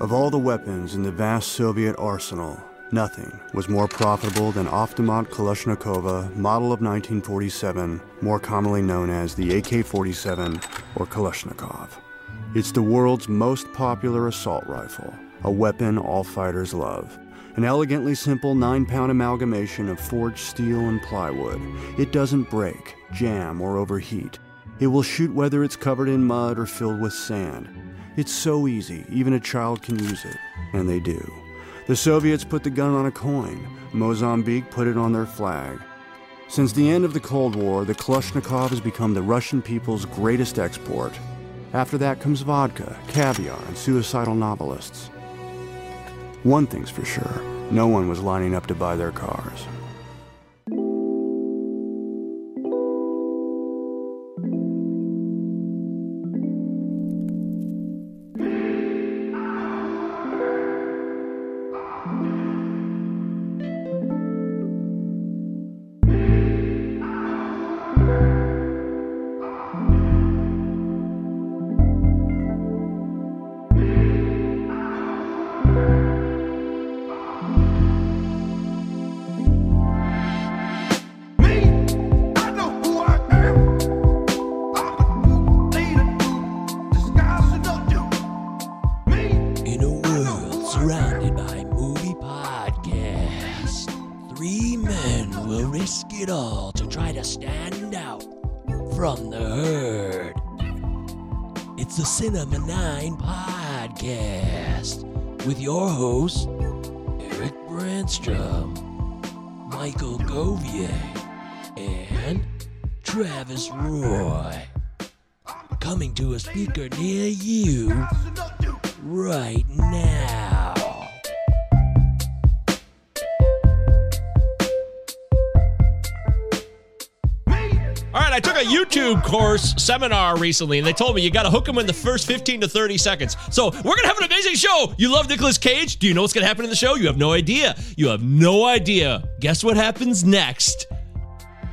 Of all the weapons in the vast Soviet arsenal, nothing was more profitable than Avtomat Kalashnikova model of 1947, more commonly known as the AK 47 or Kalashnikov. It's the world's most popular assault rifle, a weapon all fighters love. An elegantly simple 9 pound amalgamation of forged steel and plywood. It doesn't break, jam, or overheat. It will shoot whether it's covered in mud or filled with sand. It's so easy, even a child can use it. And they do. The Soviets put the gun on a coin. Mozambique put it on their flag. Since the end of the Cold War, the Kalashnikov has become the Russian people's greatest export. After that comes vodka, caviar, and suicidal novelists. One thing's for sure no one was lining up to buy their cars. Seminar recently, and they told me you got to hook them in the first 15 to 30 seconds. So we're going to have an amazing show. You love Nicolas Cage? Do you know what's going to happen in the show? You have no idea. You have no idea. Guess what happens next?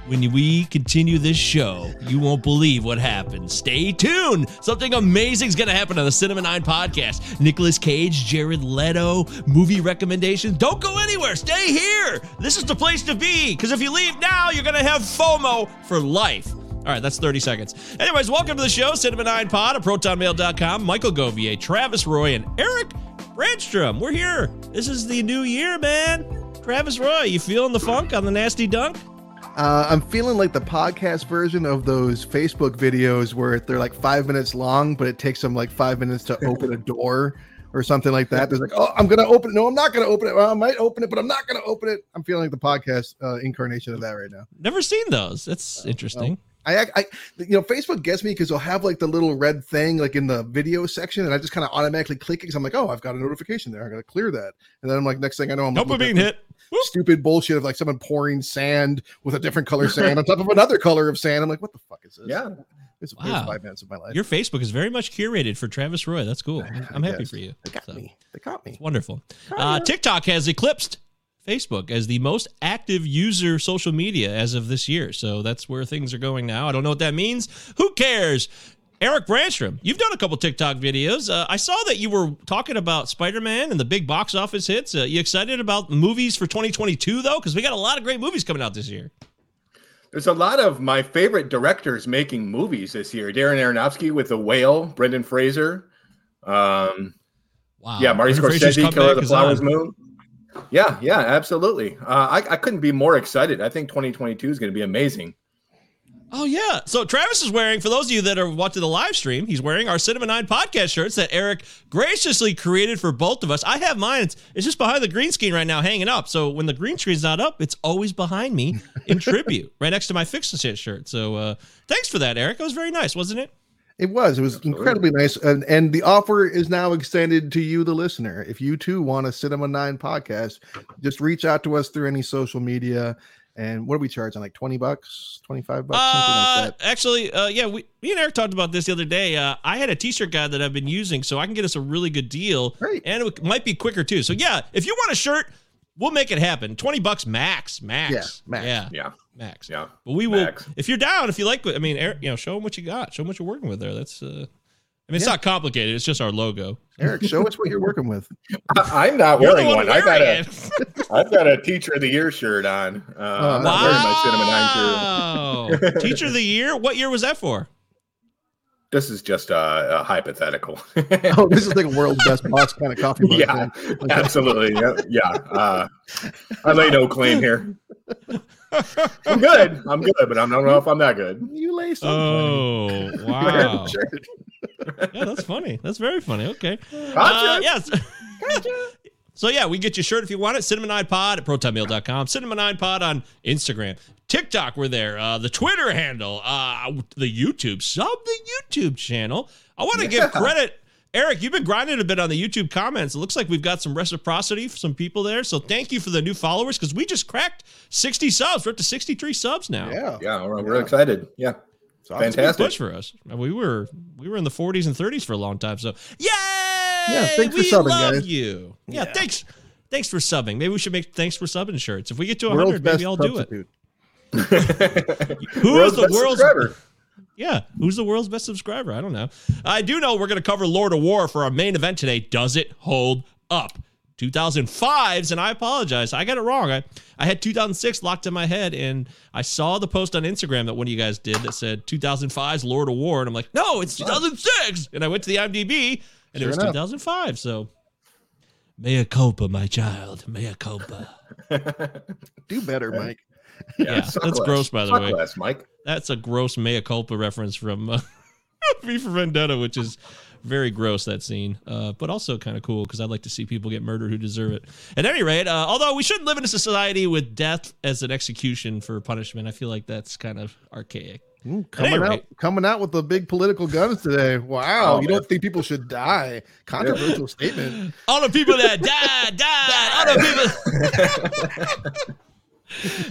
When we continue this show, you won't believe what happens. Stay tuned. Something amazing is going to happen on the Cinema 9 podcast. Nicolas Cage, Jared Leto, movie recommendations. Don't go anywhere. Stay here. This is the place to be because if you leave now, you're going to have FOMO for life. All right, that's 30 seconds. Anyways, welcome to the show, Cinema 9 Pod at protonmail.com. Michael Govier, Travis Roy, and Eric Brandstrom. We're here. This is the new year, man. Travis Roy, you feeling the funk on the nasty dunk? Uh, I'm feeling like the podcast version of those Facebook videos where they're like five minutes long, but it takes them like five minutes to open a door or something like that. There's like, oh, I'm gonna open it. No, I'm not gonna open it. Well, I might open it, but I'm not gonna open it. I'm feeling like the podcast uh, incarnation of that right now. Never seen those. That's interesting. I, I, you know, Facebook gets me because they'll have like the little red thing like in the video section, and I just kind of automatically click it because I'm like, oh, I've got a notification there. I got to clear that, and then I'm like, next thing I know, I'm Nope, we're looking being at hit. Stupid bullshit of like someone pouring sand with a different color sand on top of another color of sand. I'm like, what the fuck is this? Yeah. it's Wow. five minutes of my life. Your Facebook is very much curated for Travis Roy. That's cool. I I'm happy guess. for you. They got So, me. They got me. It's wonderful. Uh, TikTok has eclipsed Facebook as the most active user social media as of this year. So that's where things are going now. I don't know what that means. Who cares? Eric Branstrom, you've done a couple TikTok videos. Uh, I saw that you were talking about Spider Man and the big box office hits. Uh, you excited about movies for 2022, though? Because we got a lot of great movies coming out this year. There's a lot of my favorite directors making movies this year. Darren Aronofsky with The Whale, Brendan Fraser. Um, Wow. yeah, Marty Brendan Scorsese, Killer of the Flowers on. Moon. Yeah, yeah, absolutely. Uh, I, I couldn't be more excited. I think 2022 is going to be amazing. Oh yeah. So Travis is wearing, for those of you that are watching the live stream, he's wearing our Cinema 9 podcast shirts that Eric graciously created for both of us. I have mine. It's, it's just behind the green screen right now, hanging up. So when the green screen's not up, it's always behind me in tribute, right next to my Fix the Shit shirt. So uh, thanks for that, Eric. It was very nice, wasn't it? It was. It was incredibly nice. And, and the offer is now extended to you, the listener. If you too want a Cinema 9 podcast, just reach out to us through any social media. And what are we charging? Like 20 bucks, 25 bucks, something Uh, like that. actually, uh, yeah, we, me and Eric talked about this the other day. Uh, I had a T-shirt guy that I've been using, so I can get us a really good deal, Great. and it might be quicker too. So yeah, if you want a shirt, we'll make it happen. Twenty bucks max, max, Yeah, max. yeah, Yeah, max. yeah. But we will, Max. if you're down, if you like, I mean, Eric, you know, show them what you got, show them what you're working with there. That's, uh, I mean, it's Yeah. not complicated. It's just our logo. Eric, show us what you're working with. I, am not You're wearing one. I got wearing a, it. I've got a teacher of the year shirt on. Uh, I'm not wearing my Cinema Nine shirt. Wow. Teacher of the year? What year was that for? This is just a, a hypothetical. Oh, this is like a world's best boss kind of coffee. mug yeah, thing. absolutely. Yeah, yeah. Uh, I lay no claim here. I'm good. I'm good, but I don't know if I'm that good. You lay some. Oh, wow. Yeah, that's funny. That's very funny. Okay. Uh, Gotcha. yes. So yeah, we get your shirt if you want it. Cinema9pod at protonmail.com. Cinema9pod on Instagram. TikTok, we're there. Uh, the Twitter handle. Uh, the YouTube. Sub the YouTube channel. I want to Yeah. give credit. Eric, you've been grinding a bit on the YouTube comments. It looks like we've got some reciprocity for some people there. So thank you for the new followers because we just cracked 60 subs. We're up to 63 subs now. Yeah. Yeah, we're, we're excited. Yeah, It's awesome. fantastic. push for us. We were we were in the 40s and 30s for a long time. So yay! Yeah, thanks for subbing, love guys. you. Yeah, Yeah. thanks. Thanks for subbing. Maybe we should make thanks for subbing shirts. If we get to World's 100, best maybe I'll do it. Substitute. Who is the world's subscriber? Yeah, who's the world's best subscriber? I don't know. I do know we're going to cover Lord of War for our main event today. Does it hold up? 2005s, and I apologize. I got it wrong. I, I had 2006 locked in my head, and I saw the post on Instagram that one of you guys did that said 2005's Lord of War, and I'm like, no, it's 2006. And I went to the IMDb, and Sure it was enough. 2005. So, mea culpa, my child. Mea culpa. Do better, Mike. Yeah, suck that's less. gross, by the Suck way. less, Mike. That's a gross mea culpa reference from uh, V for Vendetta, which is very gross that scene, uh, but also kind of cool because I'd like to see people get murdered who deserve it. At any rate, uh, although we shouldn't live in a society with death as an execution for punishment, I feel like that's kind of archaic. Ooh, coming out, rate- coming out with the big political guns today. Wow, Oh, you man. don't think people should die? Controversial statement. All the people that died, died. All the people.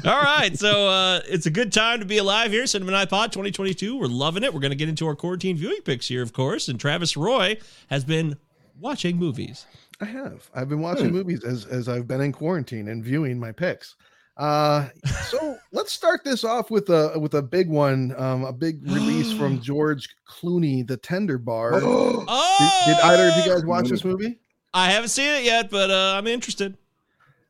All right, so uh, it's a good time to be alive here. Cinema 9 Pod 2022. We're loving it. We're going to get into our quarantine viewing picks here, of course. And Travis Roy has been watching movies. I have. I've been watching movies as as I've been in quarantine and viewing my picks. Uh, so let's start this off with a with a big one, um, a big release from George Clooney, The Tender Bar. did, Oh, did either of you guys watch this movie? I haven't seen it yet, but uh, I'm interested.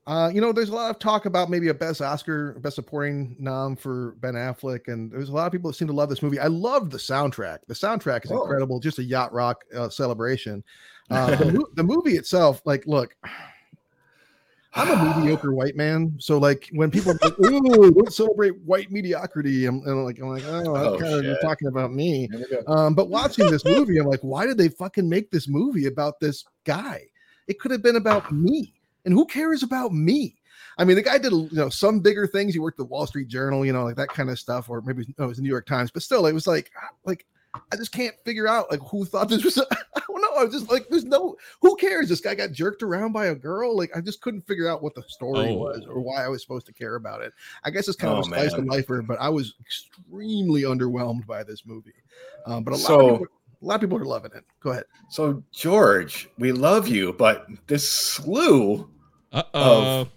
Uh, you know, there's a lot of talk about maybe a best Oscar, best supporting nom for Ben Affleck, and there's a lot of people that seem to love this movie. I love the soundtrack. The soundtrack is Oh. incredible, just a yacht rock uh, celebration. Uh, the, the movie itself, like, look, I'm a mediocre white man, so like when people are like, "Ooh, don't celebrate white mediocrity," I'm, and I'm like, I'm like, oh, Oh, kind of you're talking about me. Here we go. Um, but watching this movie, I'm like, why did they fucking make this movie about this guy? It could have been about me. And who cares about me? I mean, the guy did you know some bigger things. He worked the Wall Street Journal, you know, like that kind of stuff, or maybe no, it was the New York Times. But still, it was like, like I just can't figure out like who thought this was. I don't know. I was just like, there's no. Who cares? This guy got jerked around by a girl. Like I just couldn't figure out what the story Oh. was or why I was supposed to care about it. I guess it's kind Oh, of a slice of man. lifer, but I was extremely underwhelmed by this movie. Um, but a lot, So- of people, a lot of people are loving it. Go ahead. So George, we love you, but this slew Uh oh.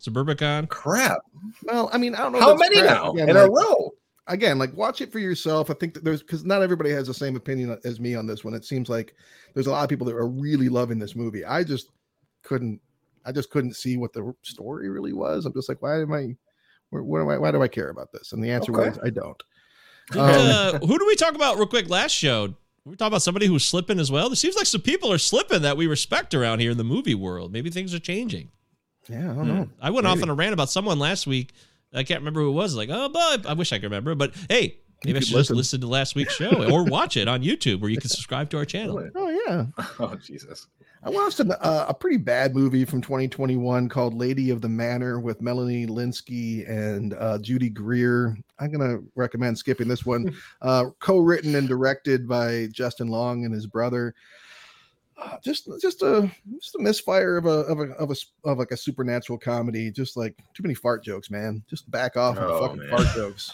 Suburbicon. crap. Well, I mean, I don't know. How many crap. now Again, in a like- row? again, like watch it for yourself. I think that there's because not everybody has the same opinion as me on this one. It seems like there's a lot of people that are really loving this movie. I just couldn't, I just couldn't see what the story really was. I'm just like, why am I, where, where am I, why do I care about this? And the answer Okay. was, I don't. Um, uh, who do we talk about real quick last show? We talk about somebody who's slipping as well. There seems like some people are slipping that we respect around here in the movie world. Maybe things are changing. Yeah, I don't know. I went off on a rant about someone last week. I can't remember who it was. Like, oh, but I wish I could remember. But hey, maybe I could should just listen. listen to last week's show or watch it on YouTube where you can subscribe to our channel. Oh yeah, Oh Jesus. I watched an, uh, a pretty bad movie from 2021 called Lady of the Manor with Melanie Lynskey and uh, Judy Greer. I'm going to recommend skipping this one. Uh, co-written and directed by Justin Long and his brother. Uh, just, just a, just a misfire of a, of a, of a, s- of like a supernatural comedy. Just like too many fart jokes, man. Just back off on the Oh, fucking man. fart jokes.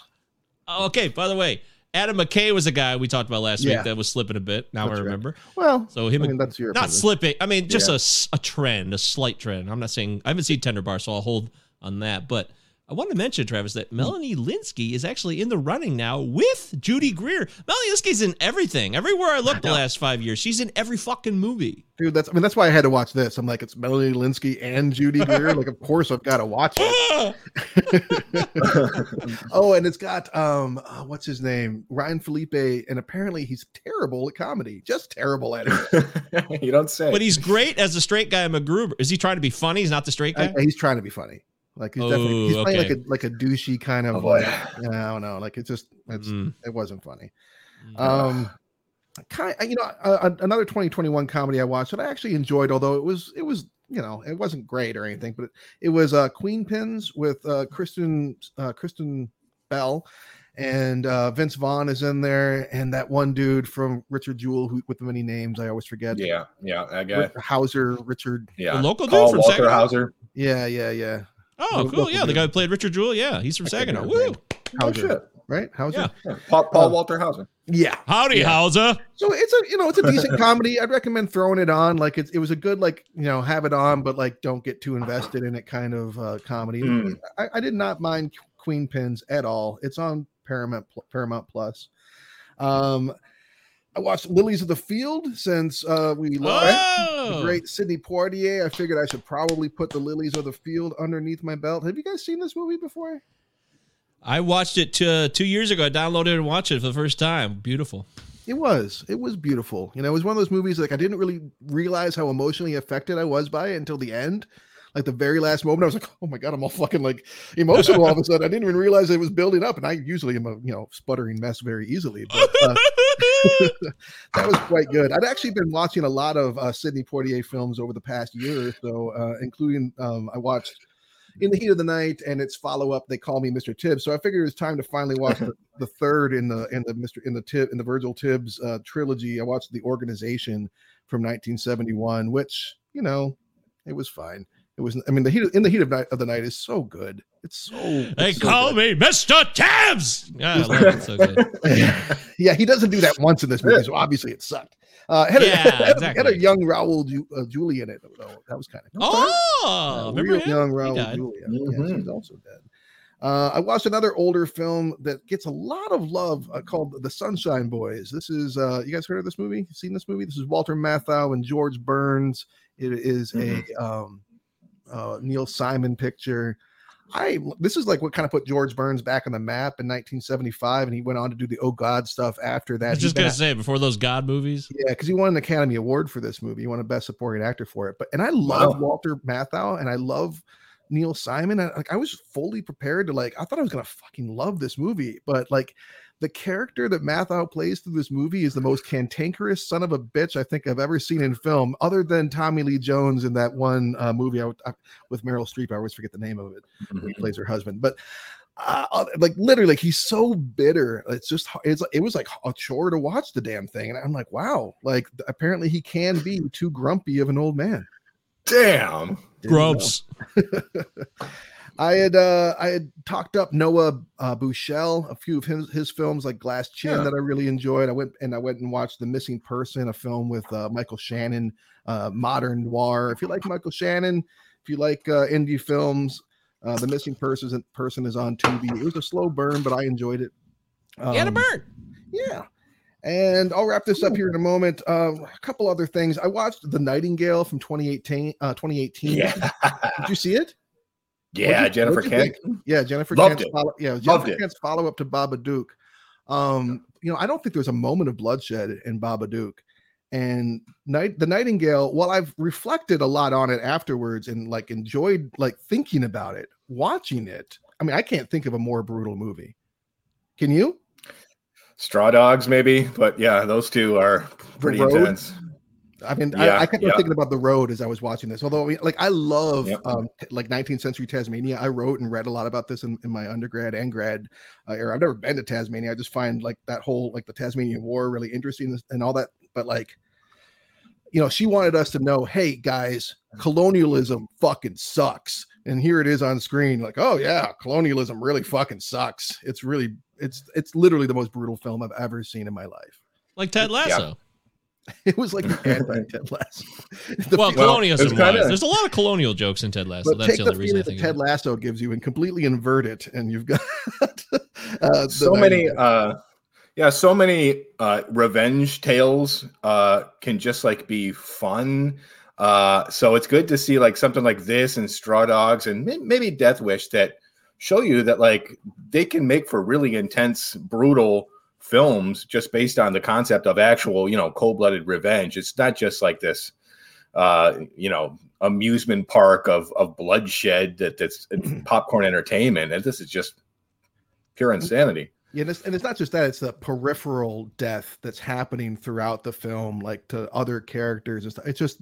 Oh, Okay, by the way, Adam McKay was a guy we talked about last Yeah. week that was slipping a bit. Now That's I right. remember. Well, So I him mean, that's your not opinion. slipping. I mean, just Yeah. a a, trend, a slight trend. I'm not saying I haven't seen Tender Bar, so I'll hold on that. But I want to mention, Travis, that Melanie Lynskey is actually in the running now with Judy Greer. Melanie Lynskey's in everything. Everywhere I look the last five years, she's in every fucking movie. Dude, that's I mean that's why I had to watch this. I'm like, it's Melanie Lynskey and Judy Greer. like, of course I've got to watch it. oh, and it's got um, uh, what's his name, Ryan Phillippe, and apparently he's terrible at comedy, just terrible at it. you don't say. but he's great as the straight guy MacGruber. Is he trying to be funny? He's not the straight guy. I- he's trying to be funny. Like he's Oh, definitely he's playing like a like a douchey kind of Oh, like yeah, I don't know. Like it's just it's Mm. it wasn't funny. Um, kind you know uh, another 2021 comedy I watched that I actually enjoyed, although it was it was you know it wasn't great or anything, but it, it was uh Queenpins with uh Kristen uh Kristen Bell. And uh, Vince Vaughn is in there, and that one dude from Richard Jewell, who with the many names I always forget. yeah, yeah, that guy. Ri- Hauser, Richard. Yeah, The local dude Paul from Walter Saginaw? Hauser. Yeah, yeah, yeah. Oh, Local cool. Yeah, the guy who played Richard Jewell. Yeah, he's from I Saginaw. remember Woo. name. Oh shit. right? Hauser. Yeah. Yeah. Paul, Paul. Walter Hauser. Yeah. Howdy, Yeah. Hauser. So it's a you know it's a decent comedy. I'd recommend throwing it on. Like it, it was a good like you know have it on, but like don't get too invested in it kind of uh, comedy. Mm. I, I did not mind Queenpins at all. It's on Paramount Paramount Plus. Um, I watched Lilies of the Field since uh, we lost the Oh, great Sidney Poitier. I figured I should probably put the Lilies of the Field underneath my belt. Have you guys seen this movie before? I watched it uh, two years ago. I downloaded it and watched it for the first time. Beautiful. It was. It was beautiful. You know, it was one of those movies like I didn't really realize how emotionally affected I was by it until the end. Like the very last moment, I was like, "Oh my god, I'm all fucking like emotional all of a sudden." I didn't even realize it was building up, and I usually am a you know sputtering mess very easily, but uh, that was quite good. I'd actually been watching a lot of uh, Sidney Poitier films over the past year or so, uh, including um, I watched In the Heat of the Night and its follow up. They call me Mr. Tibbs, so I figured it was time to finally watch the, the third in the in the Mr. in the Tib in the Virgil Tibbs uh, trilogy. I watched The Organization from 1971, which you know it was fine. It was. I mean, the heat of, in the heat of, night, of the night is so good. It's so. They it's so call good. me Mr. Tabs. Yeah, I love it. So good. yeah, he doesn't do that once in this movie, so obviously it sucked. Uh, had, a, Yeah, had, a- had a young Raul Ju, uh, Julie in it, though. That was kind of Oh, remember real him? young He Raul died. Julia. Mhm. Yes, he's also dead. Uh, I watched another older film that gets a lot of love uh, called The Sunshine Boys. This is uh, you guys heard of this movie? Seen this movie? This is Walter Matthau and George Burns. It is a um, uh, Neil Simon picture. I this is like what kind of put George Burns back on the map in 1975, and he went on to do the Oh God stuff after that. I was just gonna at- say before those God movies. yeah, because he won an Academy Award for this movie. He won a Best Supporting Actor for it. But and I love Wow. Walter Matthau and I love Neil Simon. And like I was fully prepared to like I thought I was gonna fucking love this movie, but like the character that Matthau plays through this movie is the most cantankerous son of a bitch I think I've ever seen in film, other than Tommy Lee Jones in that one uh, movie I, I, with Meryl Streep. I always forget the name of it where he plays her husband. But uh, uh, like literally, like he's so bitter. It's just it's it was like a chore to watch the damn thing, and I'm like, wow, like apparently he can be too grumpy of an old man. Damn. Didn't. Grumps. I had uh I had talked up Noah uh, Buschel, a few of his his films like Glass Chin Yeah. that I really enjoyed. I went and I went and watched The Missing Person, a film with uh, Michael Shannon, uh, modern noir. If you like Michael Shannon, if you like uh, indie films, uh, The Missing Person person is on Tubi. It was a slow burn, but I enjoyed it. Um, Burn. yeah. And I'll wrap this up here in a moment. Uh, a couple other things. I watched The Nightingale from 2018. Uh, 2018. Yeah. Did you see it? Yeah, you- Jennifer Kent. think? Yeah, Jennifer Loved Kent's it. follow, yeah, Loved Jennifer it. Kent's follow up to Babadook. Um, you know, I don't think there's a moment of bloodshed in Babadook. And night the Nightingale, while I've reflected a lot on it afterwards and like enjoyed like thinking about it, watching it, I mean, I can't think of a more brutal movie. Can you? Straw Dogs, maybe, but yeah, those two are pretty intense. I mean, Yeah, I, I kept on yeah. thinking about the road as I was watching this. Although, I mean, like, I love Yep. um, like 19th century Tasmania. I wrote and read a lot about this in, in my undergrad and grad uh, era. I've never been to Tasmania. I just find like that whole like the Tasmanian War really interesting and all that. But like, you know, she wanted us to know, hey guys, colonialism fucking sucks. And here it is on screen, like, oh yeah, colonialism really fucking sucks. It's really, it's it's literally the most brutal film I've ever seen in my life. Like Ted Lasso. It was like the anti Ted Lasso. The well, Well, colonialism kinda- There's a lot of colonial jokes in Ted Lasso. but That's take the the only reason I that think. Ted of it. Lasso gives you and completely invert it, and you've got uh, so many uh yeah so many uh revenge tales uh can just like be fun uh so it's good to see like something like this and straw dogs and maybe death wish that show you that like they can make for really intense brutal films just based on the concept of actual you know cold-blooded revenge. It's not just like this uh you know amusement park of of bloodshed that that's popcorn entertainment. And this is just pure insanity. Yeah, and it's, and it's not just that; it's the peripheral death that's happening throughout the film, like to other characters and stuff. It's just,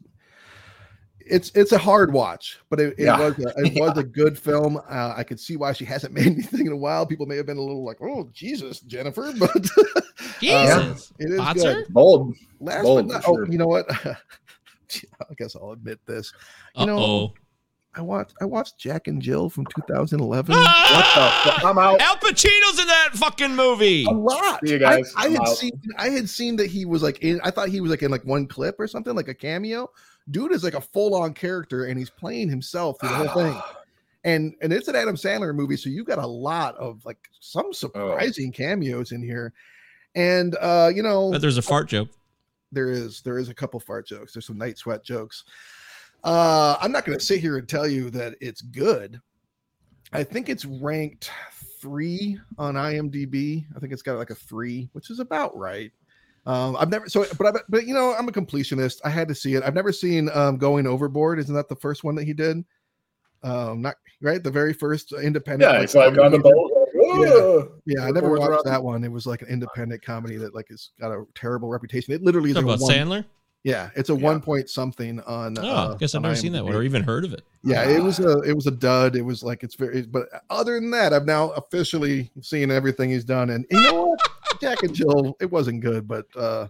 it's it's a hard watch, but it, it Yeah. was a, it was a good film. Uh, I could see why she hasn't made anything in a while. People may have been a little like, "Oh, Jesus, Jennifer," but Jesus. it is Bots good. her? bold Last Bold, but not, for oh, you know what? I guess I'll admit this. You know, Uh-oh. I watched I watched Jack and Jill from 2011. What the fuck? I'm out. Al Pacino's in that fucking movie. a lot. See you guys. I, I had out. seen I had seen that he was like in I thought he was like in like one clip or something, like a cameo. Dude is like a full-on character and he's playing himself through the whole thing. And and it's an Adam Sandler movie, so you got a lot of like some surprising cameos in here. And uh, you know, But there's a fart joke. there is there is a couple fart jokes. There's some night sweat jokes. Uh, I'm not going to sit here and tell you that it's good. I think it's ranked three on IMDb. I think it's got like a three, which is about right. Um, I've never so, but I, but you know, I'm a completionist. I had to see it. I've never seen um, Going Overboard. Isn't that the first one that he did? Um, not right. The very first independent. Yeah, it's like on the boat. Ugh. Yeah, I never watched around. that one. It was like an independent comedy that like has got a terrible reputation. It literally is like a about one, Sandler. Yeah, it's a Yeah. one point something on. Oh, uh, I guess I've on never seen that one or even heard of it. Yeah, it was a it was a dud. It was like it's very. But other than that, I've now officially seen everything he's done, and you know what, Jack and Jill, it wasn't good, but uh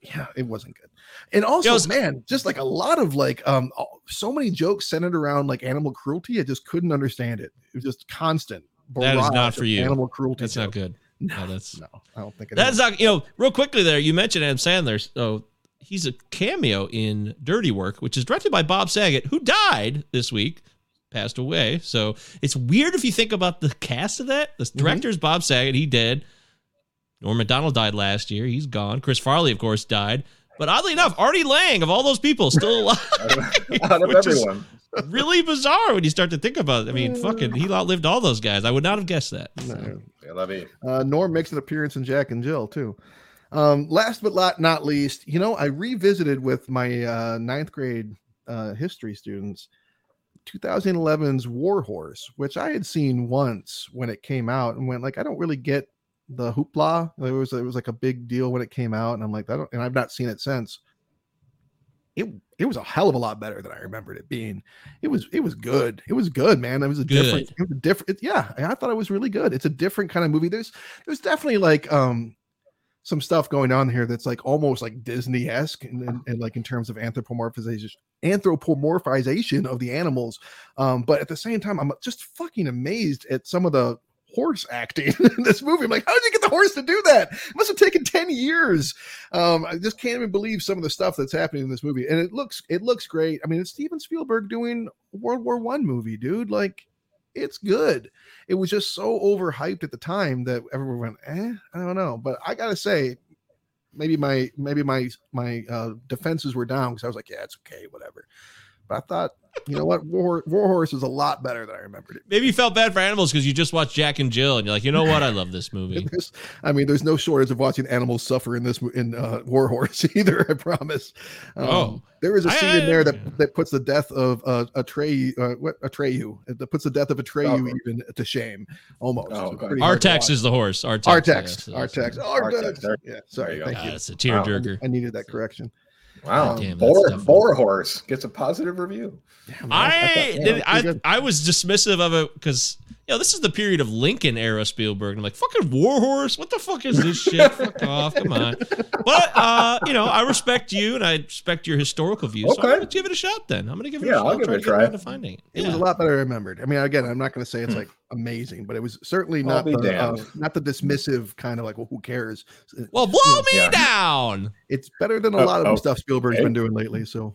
yeah, it wasn't good. And also, was- man, just like a lot of like um so many jokes centered around like animal cruelty. I just couldn't understand it. It was just constant. That is not for you. Animal cruelty. That's not good. No, No, that's no, I don't think it that's is. not. You know, real quickly there, you mentioned Adam Sandler. So he's a cameo in Dirty Work, which is directed by Bob Saget, who died this week, passed away. So it's weird if you think about the cast of that. The director's Bob Saget, he dead. Norm Macdonald died last year. He's gone. Chris Farley, of course, died. But oddly enough, Artie Lange, of all those people, still alive. Out of Which is- everyone. really bizarre when you start to think about it. I mean, fucking, he outlived all those guys. I would not have guessed that. So. No. I love you. Uh, Norm makes an appearance in Jack and Jill too. Um, last but not, not least, you know, I revisited with my uh, ninth grade uh, history students 2011's War Horse, which I had seen once when it came out, and went like, I don't really get the hoopla. It was it was like a big deal when it came out, and I'm like, I don't, and I've not seen it since. It it was a hell of a lot better than I remembered it being. It was it was good. It was good, man. It was a different. It was a different. yeah, I thought it was really good. It's a different kind of movie. There's there's definitely like um some stuff going on here that's like almost like Disney esque and, and, and like in terms of anthropomorphization anthropomorphization of the animals. Um, but at the same time, I'm just fucking amazed at some of the horse acting in this movie. I'm like, how did you get the horse to do that? It must have taken 10 years. Um, I just can't even believe some of the stuff that's happening in this movie. And it looks it looks great. I mean, it's Steven Spielberg doing World War One movie, dude. Like it's good. It was just so overhyped at the time that everyone went, eh, I don't know. But I gotta say, maybe my maybe my my uh, defenses were down because I was like, yeah, it's okay, whatever. But I thought, you know what, War, War Horse is a lot better than I remembered it. Maybe you felt bad for animals because you just watched Jack and Jill and you're like, you know what? I love this movie. I mean, there's no shortage of watching animals suffer in this mo- in uh, War Horse either. I promise. Um, Oh. there is a scene I- in there that that puts the death of uh, Atreyu, uh, what Atreyu, that puts the death of Atreyu Oh. even to shame, almost. Oh, It's okay. pretty hard to Artax watch. is the horse. Artax. Artax, yes, yes. Artax, Artax, Artax. there- Yeah, sorry, you thank Ah, you. it's a tearjerker. I needed that correction. Wow. Damn, that's Boar, tough. Boar Horse gets a positive review. Yeah, man, I did. I. I was dismissive of it because you know, this is the period of Lincoln era Spielberg. I'm like, fucking War Horse? What the fuck is this shit? fuck off. Come on. But, uh, you know, I respect you and I respect your historical views. So Okay. I'm going to give it a shot then. I'm going to give it Yeah, a shot. I'll give try it a to try. around to finding it. It Yeah. was a lot that I remembered. I mean, again, I'm not going to say it's like amazing, but it was certainly not the uh, not the dismissive kind of like, well, who cares? Well, blow me Yeah. down. It's better than a lot of the oh, stuff Spielberg's okay. been doing lately. So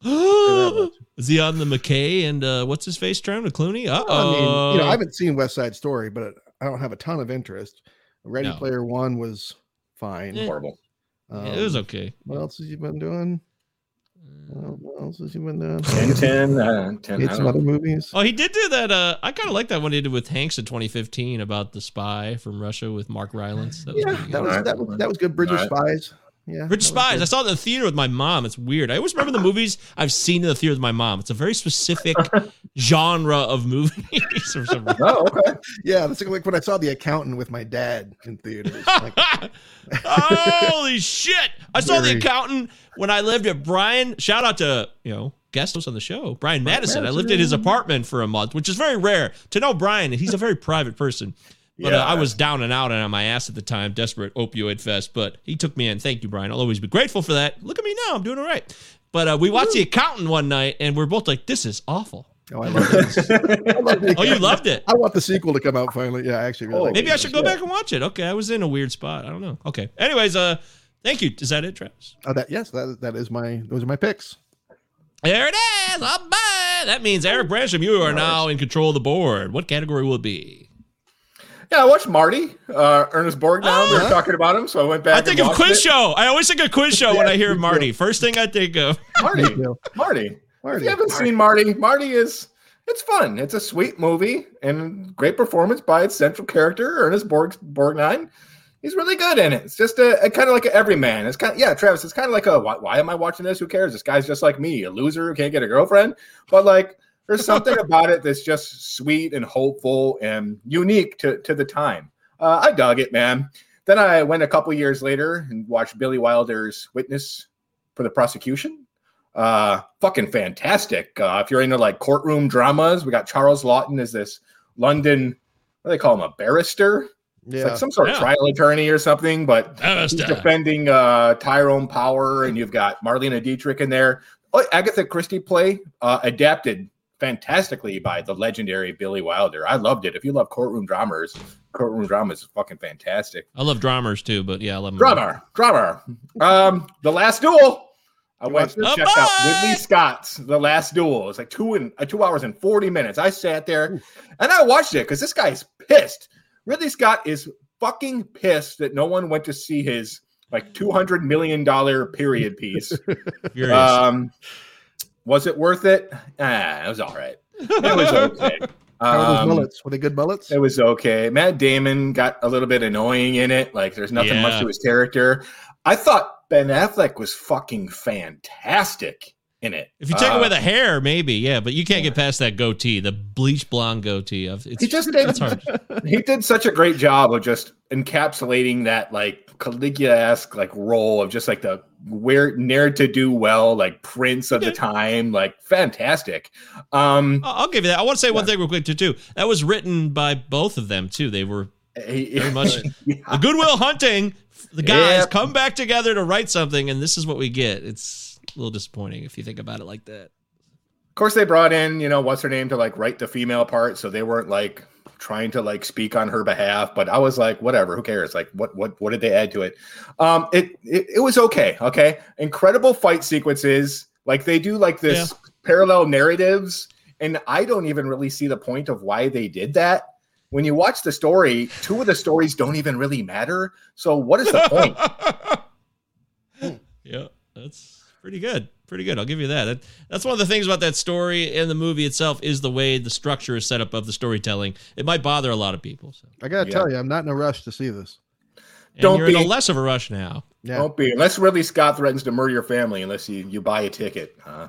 is he on the McKay and uh, what's his face term to Clooney? Uh I mean, oh. you know, I haven't seen West Side Story, but I don't have a ton of interest. Ready No. Player One was fine. Eh. Horrible. it was Um, okay. What else has you been doing? Uh, What else has you been doing? 10, 10, uh, 10 Made I some other movies. Oh, he did do that. Uh, I kind of like that one he did with Hanks in 2015 about the spy from Russia with Mark Rylance. That was Yeah, that good. was that was that was good. Bridge of Alright. Spies. Yeah, Rich Spies. I saw it in the theater with my mom. It's weird. I always remember the movies I've seen in the theater with my mom. It's a very specific genre of movies. or some- Oh, okay. Yeah, that's like when I saw The Accountant with my dad in theaters. Like, Holy shit! I saw the accountant when I lived at Brian. Shout out to you know guest host on the show, Brian Madison. I lived at his apartment for a month, which is very rare to know Brian. He's a very private person. But uh, I was down and out and on my ass at the time, desperate opioid fest. But he took me in. Thank you, Brian. I'll always be grateful for that. Look at me now. I'm doing all right. But uh, we watched the accountant one night, and we're both like, "This is awful." oh, I love it. I love The Oh, you loved it. I want the sequel to come out finally. Yeah, I actually really. Oh, like Maybe it. I should go back and watch it. Okay, I was in a weird spot. I don't know. Okay. Anyways, uh, thank you. Is that it, Travis? Oh, that yes, that that is my those are my picks. There it is. I'm back. That means Eric Bransham, you are now in control of the board. What category will it be? Yeah, I watched Marty, uh, Ernest Borgnine. We were talking about him, so I went back. I think and of watched quiz it. show. I always think of quiz show when I hear me too. Marty. First thing I think of. Marty, Me too. Marty. If you haven't seen Marty, Marty is it's fun. It's a sweet movie and great performance by its central character, Ernest Borg Borgnine. He's really good in it. It's just a, a kind of like an everyman. It's kind of yeah, Travis. It's kind of like a why, why am I watching this? Who cares? This guy's just like me, a loser who can't get a girlfriend. But like, there's something about it that's just sweet and hopeful and unique to to the time. Uh, I dug it, man. Then I went a couple years later and watched Billy Wilder's Witness for the prosecution. Uh, fucking fantastic. Uh, if you're into like courtroom dramas, we got Charles Laughton as this London, what do they call him, a barrister? It's Yeah, like some sort Yeah. of trial attorney or something, but he's defending uh, Tyrone Power, and you've got Marlene Dietrich in there. Oh, Agatha Christie play uh, adapted fantastically by the legendary Billy Wilder. I loved it. If you love courtroom dramas, courtroom dramas is fucking fantastic. I love dramas too, but yeah, I love them. Drummer, drummer. Um, The Last Duel. I went watched to check out! Ridley Scott's The Last Duel. It's like two and uh, two hours and forty minutes. I sat there and I watched it because this guy's pissed. Ridley Scott is fucking pissed that no one went to see his like two hundred million dollar period piece. Furious. um, was it worth it? Ah, it was all right. It was okay. How are those Um, bullets? Were they good bullets? it was okay. Matt Damon got a little bit annoying in it. Like there's nothing much to his character. I thought Ben Affleck was fucking fantastic in it. if you take Uh, away the hair, maybe, yeah, but you can't get past that goatee, the bleach blonde goatee. Of it's he just did it's hard. he did such a great job of just encapsulating that like Caligula-esque like role of just like the where ne'er to do well, like prince of the time, like fantastic. Um I'll I'll give you that. I want to say one thing real quick too. Too that was written by both of them too. They were very much Yeah. the Good Will Hunting. The guys Yeah. come back together to write something, and this is what we get. It's a little disappointing if you think about it like that. Of course, they brought in, you know, what's her name to like write the female part, so they weren't like trying to like speak on her behalf. But I was like, whatever, who cares? Like, what what what did they add to it? Um, it it, it was okay. Okay, incredible fight sequences. Like they do like this parallel narratives, and I don't even really see the point of why they did that. When you watch the story, two of the stories don't even really matter. So what is the point? yeah, that's pretty good. Pretty good. I'll give you that. that. That's one of the things about that story and the movie itself is the way the structure is set up of the storytelling. It might bother a lot of people. So. I gotta Yeah. tell you, I'm not in a rush to see this. And Don't you're in a be- less of a rush now. Yeah, Don't be unless Ridley Scott threatens to murder your family unless you you buy a ticket. Huh?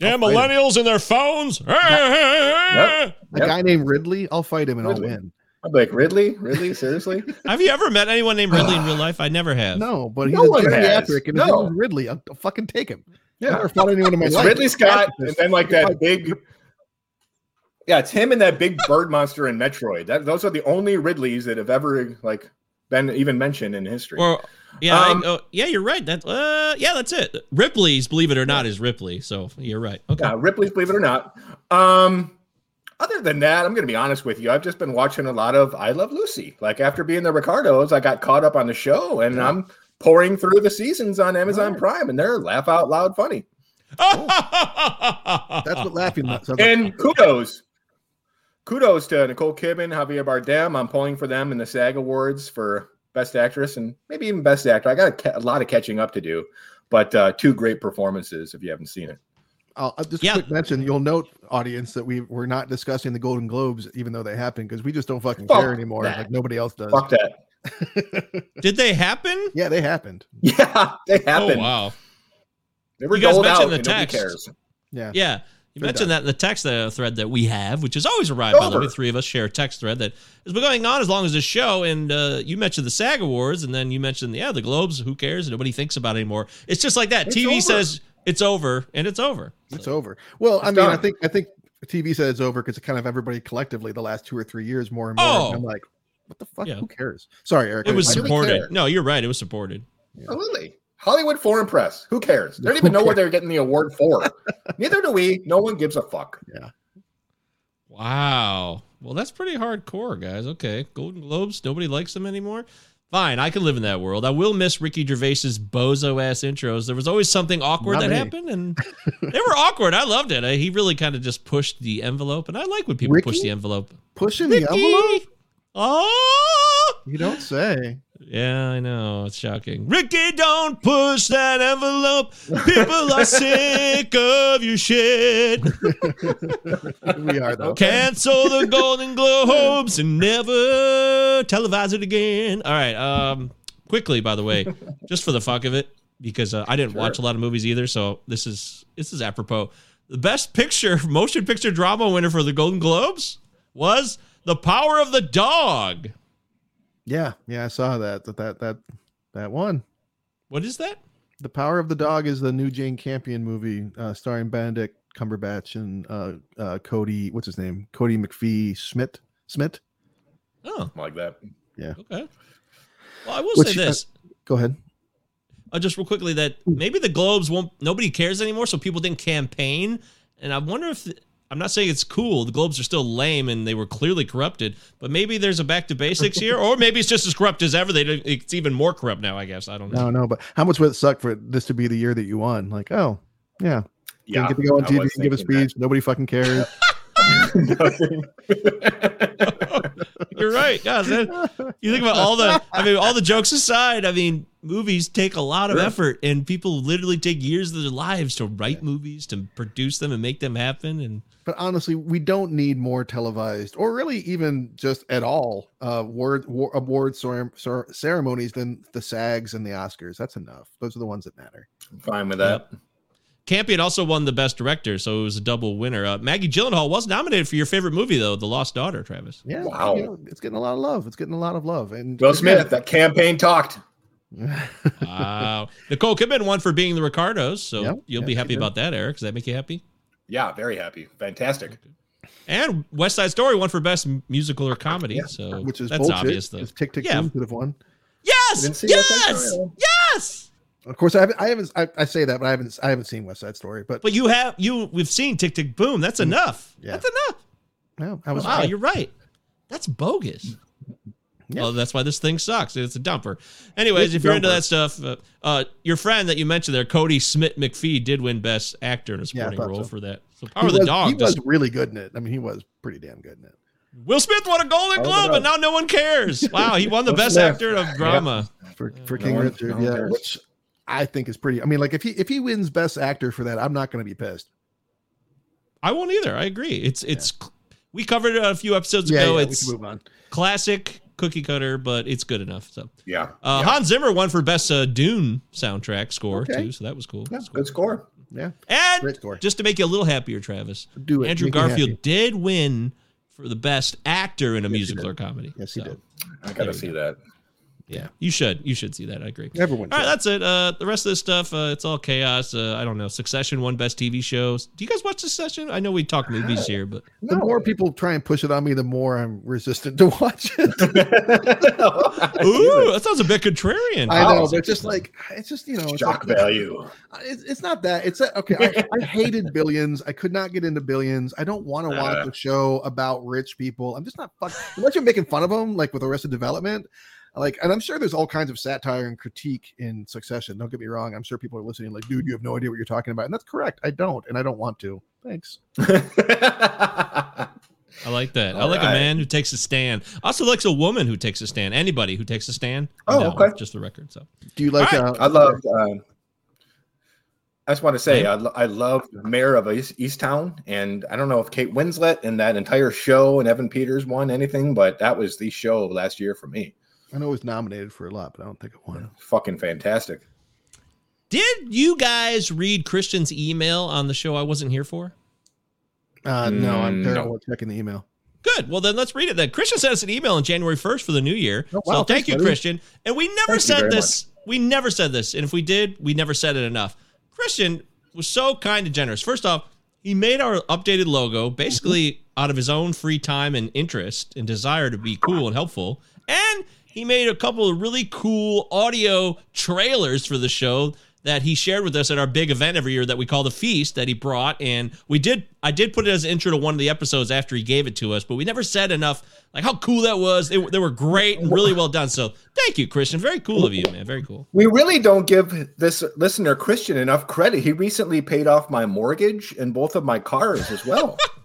Damn fight him. millennials and their phones. Yep. a guy named Ridley, I'll fight him and Ridley. I'll win. I'm like Ridley, Ridley, seriously? Have you ever met anyone named Ridley in real life? I never have. No, but he's No a one has. geriatric, and his No. name is Ridley. I'll, I'll fucking take him. I Yeah, never fought anyone in my it's life. Ridley Scott, and then like that big. Yeah, it's him and that big bird monster in Metroid. That those are the only Ridleys that have ever like been even mentioned in history. Or yeah, I- Um, oh, yeah, you're right. That uh, yeah, that's it. Ripley's, believe it or not, is Ripley. So you're right. Okay. Yeah, Ripley's, believe it or not. Um, other than that, I'm going to be honest with you. I've just been watching a lot of I Love Lucy. Like after being the Ricardos, I got caught up on the show, and I'm pouring through the seasons on Amazon Prime, and they're laugh out loud funny. That's what laughing sounds like. And kudos, kudos to Nicole Kidman, Javier Bardem. I'm pulling for them in the SAG Awards for Best Actress and maybe even Best Actor. I got a, ca- a lot of catching up to do, but uh, two great performances if you haven't seen it. I'll, I'll just Yeah. quick mention. You'll note, audience, that we we're not discussing the Golden Globes, even though they happen, because we just don't fucking Fuck care anymore, that. like nobody else does. Fuck that. Did they happen? yeah, they happened. Yeah, they happened. Oh wow. They were You guys doled mentioned out. the and nobody text. cares. Yeah, Yeah. You They're mentioned done. that in the text uh, thread that we have, which is always a ride, by the way. Over. Three of us share a text thread that has been going on as long as this show. And uh, you mentioned the SAG Awards, and then you mentioned, yeah, the Globes. Who cares? Nobody thinks about it anymore. It's just like that. It's TV over. says it's over, and it's over. it's over. Well, I It's mean, I think I think TV said it's over because it kind of everybody collectively the last two or three years more and more. Oh. and I'm like, what the fuck? Yeah. Who cares? Sorry, Eric. It was I supported. No, you're right. It was supported. Absolutely. Hollywood Foreign Press. Who cares? They don't even know what they're getting the award for. Neither do we. No one gives a fuck. Yeah. Wow. Well, that's pretty hardcore, guys. Okay. Golden Globes, nobody likes them anymore. Fine, I can live in that world. I will miss Ricky Gervais's bozo ass intros. There was always something awkward Not that me. happened, and they were awkward. I loved it. I, he really kind of just pushed the envelope, and I like when people push the envelope. Pushing the envelope. Oh! You don't say. Yeah, I know. It's shocking. Ricky, don't push that envelope. People are sick of your shit. We are though. Cancel the Golden Globes and never televise it again. All right. Um, quickly, by the way, just for the fuck of it, because uh, I didn't watch a lot of movies either, so this is this is apropos. The best picture, motion picture drama winner for the Golden Globes was The Power of the Dog. Yeah, yeah, I saw that. That that that that one. What is that? The Power of the Dog is the new Jane Campion movie uh, starring Benedict Cumberbatch and uh, uh, Cody. What's his name? Cody McPhee Smith. Smith. Oh, Like that. Yeah. Okay. Well, I will Which, say uh, this. Go ahead. uh, just real quickly that maybe the Globes won't. Nobody cares anymore, so people didn't campaign. And I wonder if I'm not saying it's cool. The Globes are still lame, and they were clearly corrupted. But maybe there's a back to basics here, or maybe it's just as corrupt as ever. They don't- it's even more corrupt now. I guess I don't know. No, no, but how much would it suck for this to be the year that you won? Like, oh, yeah, Yeah. get to go on I TV and give a thinking speech. Nobody fucking cares. You're right. Yeah, that- you think about all the. I mean, all the jokes aside. I mean, movies take a lot of Sure. effort, and people literally take years of their lives to write movies, to produce them, and make them happen. And but honestly, we don't need more televised, or really even just at all, uh, word war, award cer- cer- ceremonies than the SAGs and the Oscars. That's enough. Those are the ones that matter. I'm fine with that. Campion also won the best director, so it was a double winner. Uh, Maggie Gyllenhaal was nominated for your favorite movie, though, The Lost Daughter. Travis. Yeah, Wow. you know, it's getting a lot of love. It's getting a lot of love. And Will Smith, that campaign talked. Wow. Nicole Kidman won for being the Ricardos, so Yeah, you'll yeah, be happy about that, Eric. Does that make you happy? Yeah, very happy. Fantastic. And West Side Story won for best musical or comedy. Yeah, so which is that's bullshit. obvious, though. 'cause Tick Tick Yeah. Boom could have won. Yes, Didn't see West Side yes, yes. Of course, I haven't. I haven't. I, I say that, but I haven't. I haven't seen West Side Story. But, But you have you. We've seen Tick Tick Boom. That's mm. enough. Yeah. That's enough. no, I was. Wow, I- you're right. That's bogus. Yeah. Well, that's why this thing sucks. It's a dumper. Anyways, It's if you're into that stuff, uh, uh, your friend that you mentioned there, Kodi Smit-McPhee, did win Best Actor in a supporting thought role so. for that. So he Power of the was, Dog. He was just- really good in it. I mean, he was pretty damn good in it. Will Smith won a Golden Power of the Globe, and now no one cares. Wow, he won the Best Smith. Actor of Drama. for for King Richard. no yeah, which I think is pretty. I mean, like if he if he wins Best Actor for that, I'm not going to be pissed. I won't either. I agree. It's it's. We covered it a few episodes Yeah, ago. yeah we it's can move on. classic cookie cutter, but it's good enough. So Yeah. uh, yeah. Hans Zimmer won for Best uh, Dune soundtrack score Okay. too, so that was cool. Yeah. Cool. Good score. Yeah, And Great score. just to make you a little happier, Travis, do it. Andrew Make Garfield did win for the best actor in a Yes, musical or comedy. Yes, he So, did. I gotta see go. that. Yeah, you should. You should see that. I agree. Everyone. All right, that's it. Uh, the rest of this stuff, uh, it's all chaos. Uh, I don't know. Succession won best TV shows. Do you guys watch Succession? I know we talk movies here, but the more people try and push it on me, the more I'm resistant to watch it. ooh, that sounds a bit contrarian. I know, but just like it's just you know, it's, Shock like, value. it's, it's not that. It's a, okay. I, I hated Billions. I could not get into Billions. I don't want to watch Uh. a show about rich people. I'm just not fuck. Unless you're making fun of them, like with Arrested Development. Like, and I'm sure there's all kinds of satire and critique in Succession. Don't get me wrong. I'm sure people are listening, like, dude, you have no idea what you're talking about, and that's correct. I don't, and I don't want to. Thanks. I like that. I All like a man who takes a stand. Also likes a woman who takes a stand. Anybody who takes a stand. Oh, No, okay. Just the record. So Do you like? All Uh, I love. Um, I just want to say I, lo- I love Mare of East, Easttown, and I don't know if Kate Winslet and that entire show and Evan Peters won anything, but that was the show last year for me. I know it was nominated for a lot, but I don't think it won. Fucking fantastic. did you guys read Christian's email on the show I wasn't here for? Uh, no, I'm Mm, terrible at checking the email. Good. Well, then let's read it. Then Christian sent us an email on January 1st for the new year. Oh, so wow. thank you, buddy. Christian. And we never Thank said very this. We never said this. And if we did, we never said it enough. Christian was so kind and generous. First off, he made our updated logo basically out of his own free time and interest and desire to be cool and helpful. And he made a couple of really cool audio trailers for the show that he shared with us at our big event every year that we call the feast that he brought. And we did i did put it as an intro to one of the episodes after he gave it to us but we never said enough like how cool that was. They, they were great and really well done. So thank you christian. Very cool of you man. Very cool. We really don't give this listener Christian enough credit. He recently paid off my mortgage and both of my cars as well.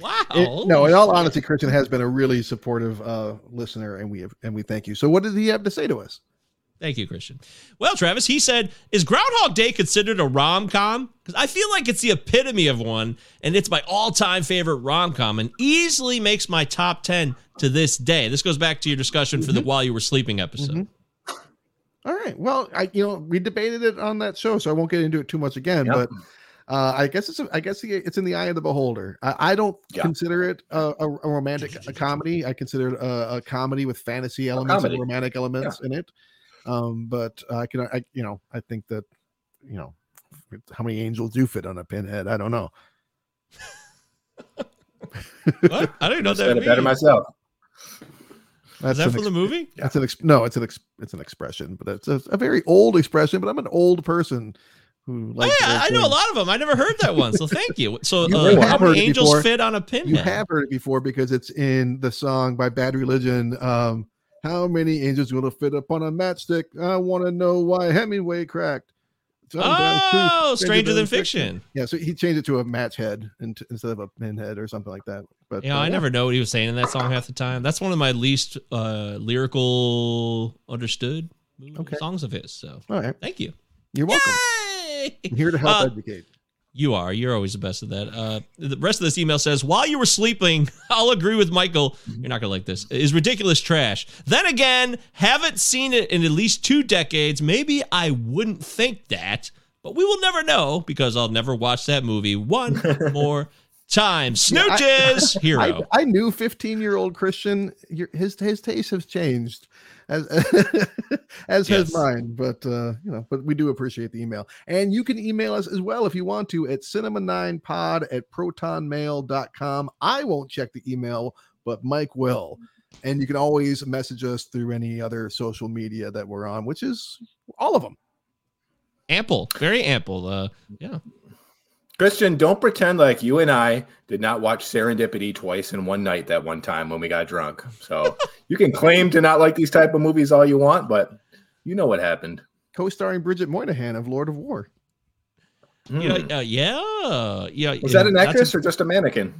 wow It- no, in all honesty, Christian has been a really supportive uh, listener, and we have, and we thank you. So, what did he have to say to us? Thank you, Christian. Well, Travis, he said, is Groundhog Day considered a rom com? Because I feel like it's the epitome of one, and it's my all time favorite rom com, and easily makes my top 10 to this day. This goes back to your discussion for the While You Were Sleeping episode. All right. Well, I you know we debated it on that show, so I won't get into it too much again. Yep. But uh, I guess it's a, I guess it's in the eye of the beholder. I, I don't Yeah. consider it a, a, a romantic a comedy. I consider it a, a comedy with fantasy elements and romantic elements in it. Um, but I can I you know I think that you know how many angels do fit on a pinhead. I don't know. What? I don't even know what Said that it better means. myself. Is that an from the movie? It's an ex- no, it's an ex- it's an expression, but it's a, a very old expression. But I'm an old person who Oh, yeah, I know a lot of them. I never heard that one, so thank you. So, You uh, have how heard many angels before. fit on a pinhead? You have heard it before because it's in the song by Bad Religion. Um, how many angels will fit upon a matchstick? I want to know why Hemingway cracked. Sometimes Oh, Stranger Than Fiction. Yeah, so he changed it to a match head instead of a pinhead or something like that. But Yeah, uh, I never know what he was saying in that song half the time. That's one of my least uh, lyrical understood Okay. songs of his. So All right, thank you. you're welcome. Yay! I'm here to help Uh, educate. You are. You're always the best at that. Uh, the rest of this email says, while you were sleeping, I'll agree with Michael. You're not going to like this. Is ridiculous trash. Then again, haven't seen it in at least two decades. Maybe I wouldn't think that, but we will never know because I'll never watch that movie one more time. Snooches, hero. I, I knew 15 year old Christian. Your, his his taste has changed, as as Yes. has mine. But uh, you know, but we do appreciate the email, and you can email us as well if you want to at cinema9pod at protonmail.com. I won't check the email, but Mike will. And you can always message us through any other social media that we're on, which is all of them. ample, very ample. Uh, yeah. Christian, don't pretend like you and I did not watch Serendipity twice in one night that one time when we got drunk. So you can claim to not like these type of movies all you want, but you know what happened. Co-starring Bridget Moynahan of Lord of War. Hmm. Yeah, uh, yeah, yeah. Was that an That's a- actress or just a mannequin?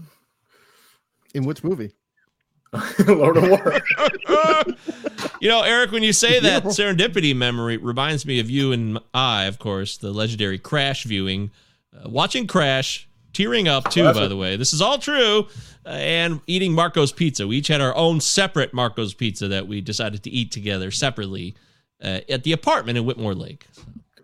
In which movie? Lord of War. you know, Eric, when you say that Beautiful. serendipity memory reminds me of you and I, of course, the legendary Crash viewing, uh, watching Crash, tearing up too. By the way, this is all true, uh, and eating Marco's pizza. We each had our own separate Marco's pizza that we decided to eat together separately uh, at the apartment in Whitmore Lake.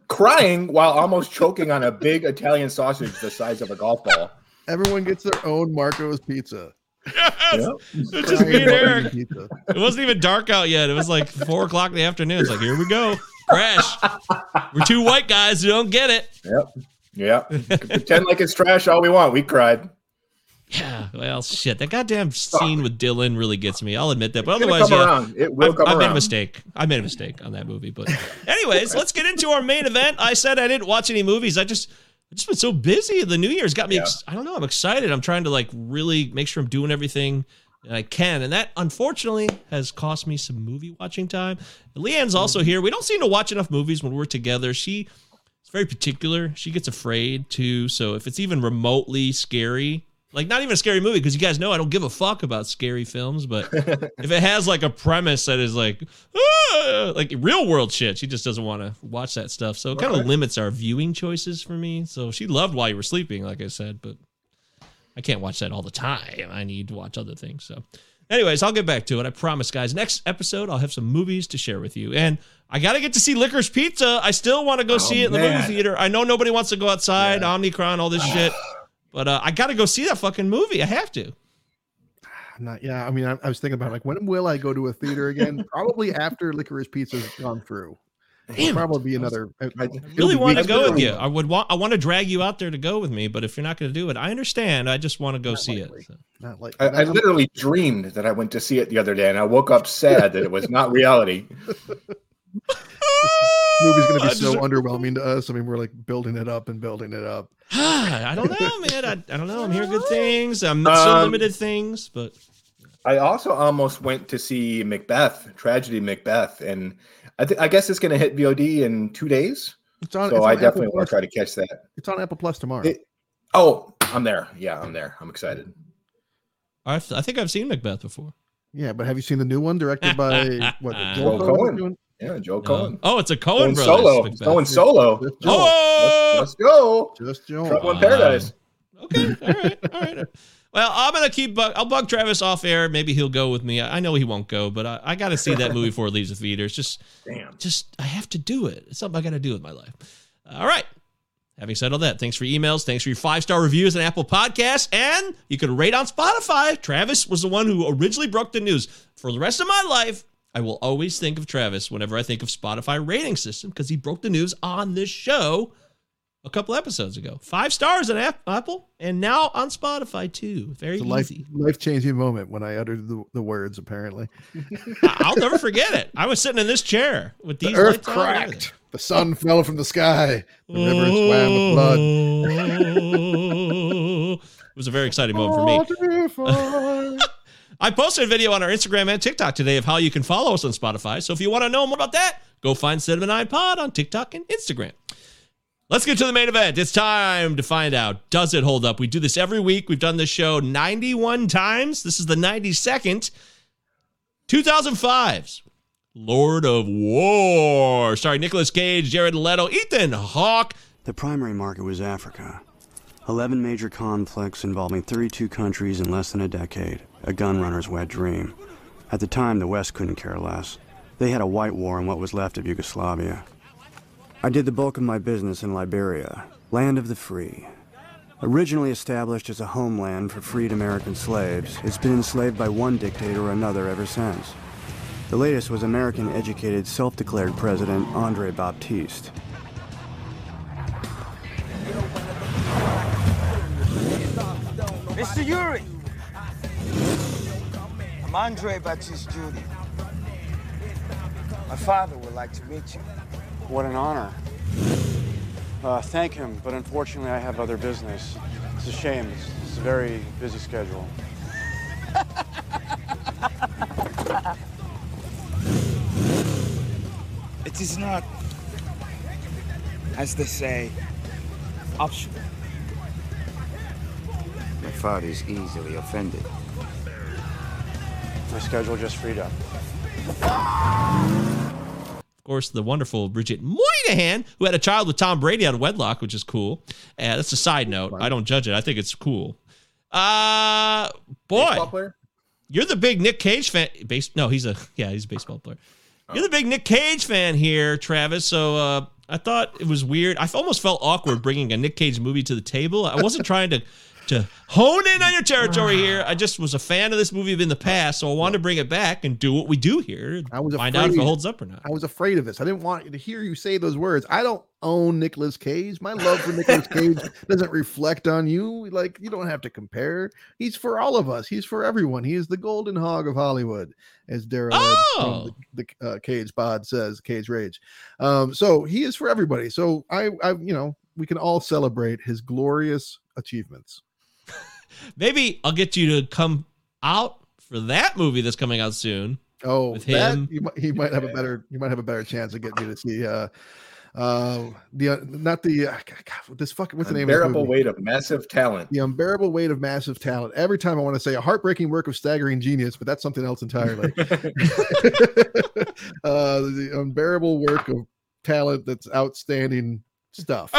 Crying while almost choking on a big Italian sausage the size of a golf ball. Everyone gets their own Marco's pizza. Yes. Yep. It's just me and Eric. Pizza. It wasn't even dark out yet. It was like four o'clock in the afternoon. It's like, here we go. Crash. We're two white guys who don't get it. Yep. Yeah. Pretend like it's trash all we want. We cried. Yeah, well, shit. That goddamn scene with Dylan really gets me. I'll admit that. But It's otherwise, yeah, around. It will I've, come I've made a mistake. I made a mistake on that movie. But, anyways, let's get into our main event. I said I didn't watch any movies. I just, I just been so busy. The New Year's got me. Ex- I don't know. I'm excited. I'm trying to like really make sure I'm doing everything that I can, and that unfortunately has cost me some movie watching time. Leanne's also Mm-hmm. here. We don't seem to watch enough movies when we're together. She very particular. She gets afraid too. So if it's even remotely scary. Like not even a scary movie because you guys know I don't give a fuck about scary films, but if it has like a premise that is like "Ah," like real world shit, she just doesn't want to watch that stuff. So it kind of Okay. limits our viewing choices for me. So she loved while you were sleeping, like I said, but I can't watch that all the time. I need to watch other things. So, anyways, I'll get back to it. I promise, guys. Next episode, I'll have some movies to share with you, and I got to get to see Licorice Pizza. I still want to go Oh, see it in the movie theater. I know nobody wants to go outside, Omnicron, all this shit, but uh, I got to go see that fucking movie. I have to. Not, yeah, I mean, I, I was thinking about like when will I go to a theater again? Probably after Licorice Pizza's gone through. It'll Damn probably be another. I I really want to go with you. I would want. I want to drag you out there to go with me, but if you're not going to do it, I understand. I just want to go Not see likely. it. so. Not like I, I literally dreamed that I went to see it the other day, and I woke up sad that it was not reality. movie's going to be so just- underwhelming to us. I mean, we're like building it up and building it up. I don't know, man. I, I don't know. I'm hearing good things. I'm so Um, limited things, but I also almost went to see Macbeth, Tragedy Macbeth, and I, th- I guess it's going to hit VOD in two days. It's on. So it's I on definitely Apple want to try to catch that. It's on Apple Plus tomorrow. It- Oh, I'm there. Yeah, I'm there. I'm excited. I, I think I've seen Macbeth before. yeah, but have you seen the new one directed by what? Joel Joel Coen. doing? Yeah, Joe No. Coen. Oh, it's a Coen Going brothers. solo. Macbeth. Going solo. Just oh! Joel. Oh, Let's, let's go. Just Joel. Trouble in Wow. paradise. okay. All right. All right. Well, I'm gonna keep. Bug, I'll bug Travis off air. Maybe he'll go with me. I I know he won't go, but I, I got to see that movie before it leaves the theaters. Just, Damn. just I have to do it. It's something I got to do with my life. All right. Having said all that, thanks for emails. Thanks for your five star reviews on Apple Podcasts. And you can rate on Spotify. Travis was the one who originally broke the news. For the rest of my life, I will always think of Travis whenever I think of Spotify rating system because he broke the news on this show a couple episodes ago. Five stars on Apple and now on Spotify too. Very It's a life easy. life changing moment when I uttered the, the words. Apparently, I'll never forget it. I was sitting in this chair with these the earth lights on cracked. The sun fell from the sky. The river swam with blood. It was a very exciting moment for me. I posted a video on our Instagram and TikTok today of how you can follow us on Spotify. So if you want to know more about that, go find Cinema 9 Pod on TikTok and Instagram. Let's get to the main event. It's time to find out does it hold up? We do this every week. We've done this show 91 times. This is the 92nd. 2005's Lord of War. Starring Nicolas Cage, Jared Leto, Ethan Hawke. The primary market was Africa. 11 major conflicts involving 32 countries in less than a decade. A gun runner's wet dream. At the time, the West couldn't care less. They had a white war in what was left of Yugoslavia. I did the bulk of my business in Liberia, land of the free. Originally established as a homeland for freed American slaves, it's been enslaved by one dictator or another ever since. The latest was American educated, self declared President Andre Baptiste. Mr. Yuri! I'm Andre Baptiste Jr. My father would like to meet you. What an honor. Uh, thank him, but unfortunately I have other business. It's a shame. It's, it's a very busy schedule. It is not, as they say, optional. My father is easily offended. My schedule just freed up. Of course, the wonderful Bridget Moynahan, who had a child with Tom Brady out of wedlock, which is cool. Uh, that's a side note. I don't judge it. I think it's cool. Uh, boy, you're the big Nick Cage fan. Base? No, he's a yeah, he's a baseball player. You're the big Nick Cage fan here, Travis. So uh, I thought it was weird. I almost felt awkward bringing a Nick Cage movie to the table. I wasn't trying to to hone in on your territory here. I just was a fan of this movie in the past, so I wanted to bring it back and do what we do here. I was find out if it afraid- holds up or not. I was afraid of this. I didn't want to hear you say those words. I don't own Nicolas Cage. My love for Nicolas Cage doesn't reflect on you. Like you don't have to compare. He's for all of us. He's for everyone. He is the golden hog of Hollywood, as Daryl Oh. the, the uh, Cage Pod says. Cage Rage. Um, so he is for everybody. So I, I, you know, we can all celebrate his glorious achievements. Maybe I'll get you to come out for that movie that's coming out soon. Oh, With that him. you might, he might have a better you might have a better chance of getting you to see uh uh the uh, not the uh, God, God, this fucking what's the name of Unbearable weight of massive talent. the unbearable weight of massive talent. Every time I want to say a heartbreaking work of staggering genius, but that's something else entirely. uh the unbearable work of talent that's outstanding stuff.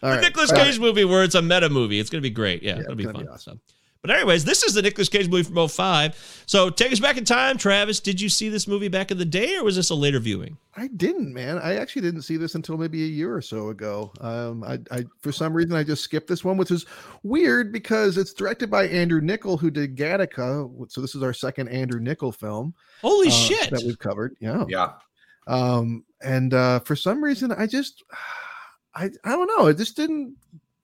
The All right. Nicolas All right. Cage movie where it's a meta movie. It's going to be great. Yeah, Yeah, it'll be fun. be awesome. So. But anyways, this is the Nicolas Cage movie from 05. So take us back in time, Travis. Did you see this movie back in the day or was this a later viewing? I didn't, man. I actually didn't see this until maybe a year or so ago. Um, I, I for some reason I just skipped this one, which is weird because it's directed by Andrew Niccol, who did Gattaca. So this is our second Andrew Niccol film Holy uh, shit. that we've covered. Yeah. yeah. Um, and uh, for some reason I just, I, I don't know. It just didn't.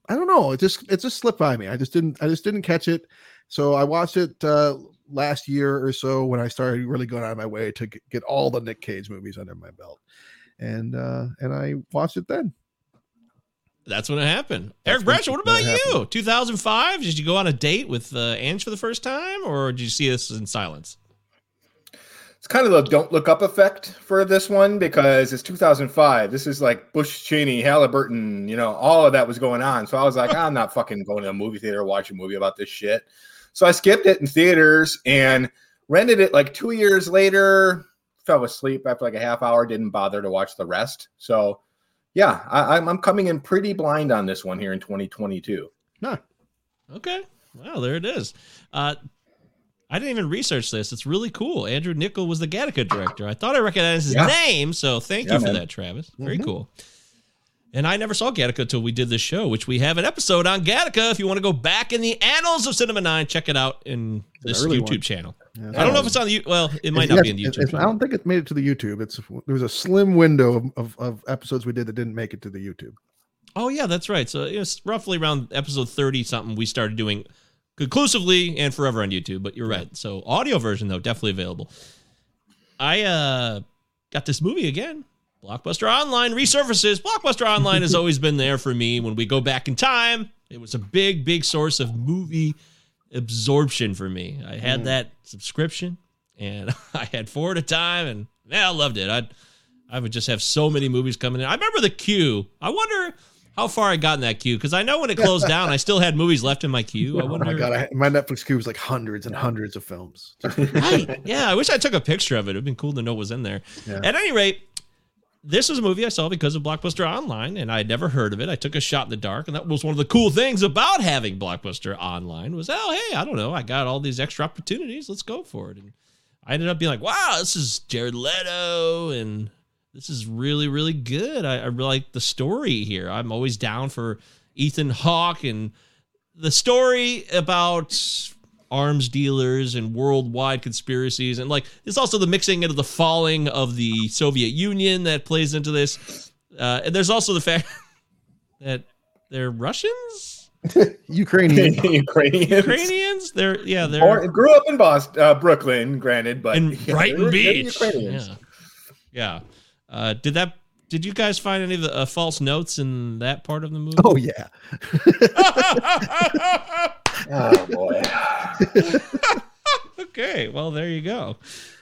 I don't know. It just it just slipped by me. I just didn't. I just didn't catch it. So I watched it uh, last year or so when I started really going out of my way to get, all the Nick Cage movies under my belt, and uh, and I watched it then. That's when it happened. That's Eric Bradshaw, what about you? 2005? Did you go on a date with uh, Ange for the first time or did you see this in silence? It's kind of the don't look up effect for this one because it's 2005. This is like Bush Cheney, Halliburton, you know, all of that was going on. So I was like, I'm not fucking going to a movie theater watch a movie about this shit. So I skipped it in theaters and rented it like two years later. Fell asleep after like a half hour. Didn't bother to watch the rest. So yeah, I, I'm I'm coming in pretty blind on this one here in 2022. Huh. Okay. Well, there it is. Uh, I didn't even research this. It's really cool. Andrew Niccol was the Gattaca director. I thought I recognized his Yeah. name, so thank Yeah, you for man. that, Travis. Very Mhm. cool. And I never saw Gattaca until we did this show, which we have an episode on Gattaca. If you want to go back in the annals of Cinema 9, check it out in this YouTube one. channel. Yeah. I don't know if it's on the, well, it might not be in the YouTube I don't think it made it to the YouTube. It's there was a slim window of, of, of episodes we did that didn't make it to the YouTube. Oh yeah, that's right. So it's roughly around episode thirty something. We started doing conclusively and forever on YouTube. But you're right. So audio version though definitely available. I uh got this movie again. Blockbuster Online resurfaces. Blockbuster Online has always been there for me. When we go back in time, it was a big, big source of movie absorption for me. I had that subscription, and I had four at a time, and yeah, I loved it. I I would just have so many movies coming in. I remember the queue. I wonder how far I got in that queue because I know when it closed down, I still had movies left in my queue. I Oh wonder. my god, I, my Netflix queue was like hundreds and hundreds of films. right. Yeah, I wish I took a picture of it. It'd been cool to know what was in there. Yeah. At any rate, this was a movie I saw because of Blockbuster Online, and I had never heard of it. I took a shot in the dark, and that was one of the cool things about having Blockbuster Online was, oh, hey, I don't know, I got all these extra opportunities. Let's go for it. And I ended up being like, wow, this is Jared Leto, and this is really, really good. I, I really like the story here. I'm always down for Ethan Hawke and the story about arms dealers and worldwide conspiracies and like it's also the mixing into the falling of the Soviet Union that plays into this. Uh, and there's also the fact that they're Russians, Ukrainian. Ukrainians. Ukrainians. They're yeah, they're Or grew up in Boston, uh, Brooklyn, granted, but in yeah, Brighton they're- they're Beach. Ukrainians. Yeah, yeah. Uh, did that? Did you guys find any of the uh, false notes in that part of the movie? Oh yeah. Oh boy. okay, well there you go.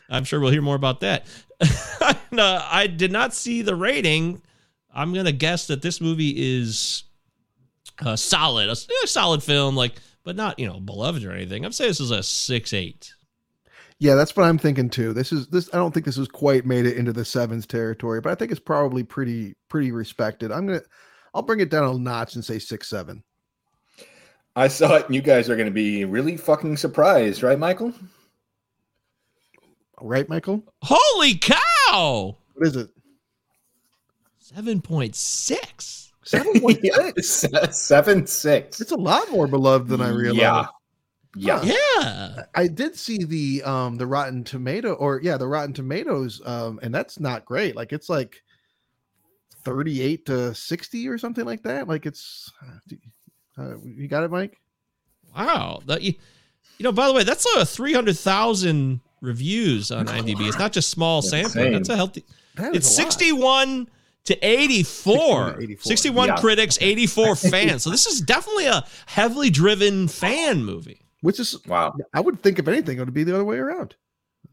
I'm sure we'll hear more about that. no, I did not see the rating. I'm gonna guess that this movie is uh, solid, a, a solid film, like, but not you know beloved or anything. I'm saying this is a six eight. Yeah, that's what I'm thinking too. This is this. I don't think this has quite made it into the sevens territory, but I think it's probably pretty pretty respected. I'm gonna, I'll bring it down a notch and say six seven. I saw it, and you guys are going to be really fucking surprised, right, Michael? Right, Michael? Holy cow! What is it? Seven point six. Seven point six. Se- Seven six. It's a lot more beloved than I realized. Yeah. Yeah. Yeah. I did see the um the Rotten Tomato or yeah the Rotten Tomatoes um and that's not great. Like it's like thirty eight to sixty or something like that. Like it's uh, you got it, Mike. Wow. That you, you know, by the way, that's a 300,000 reviews on IMDb. It's not just small sampling. Insane. That's a healthy. That is It's a 61 to 84. 61 to 84. 61 Yeah. critics, 84 fans. So this is definitely a heavily driven fan movie. Which is Wow. I would think if anything it would be the other way around.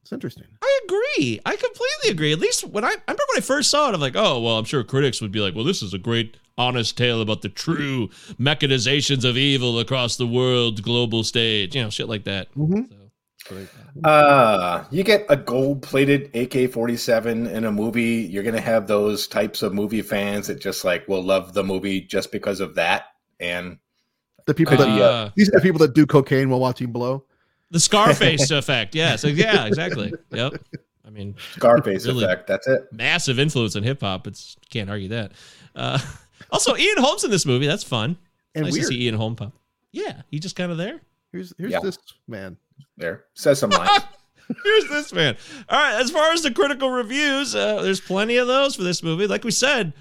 It's interesting. I agree. I completely agree. At least when I, I remember when I first saw it, I'm like, oh, well, I'm sure critics would be like, well, this is a great, honest tale about the true mechanizations of evil across the world global stage. You know, shit like that. Mhm. So, Uh, you get a gold plated AK 47 in a movie. You're going to have those types of movie fans that just like will love the movie just because of that. And The people that uh, these are the people that do cocaine while watching Blow. the Scarface effect. Yes. Yeah, exactly. Yep. I mean, Scarface Really? effect. That's it. massive influence on hip hop. It's can't argue that. Uh, also, Ian Holmes in this movie. That's fun. And nice weird. to see Ian Holmes pop. Yeah, he just kind of there. Here's here's Yeah. this man. There. Says some lines. Here's this man. All right, as far as the critical reviews, uh, there's plenty of those for this movie. Like we said,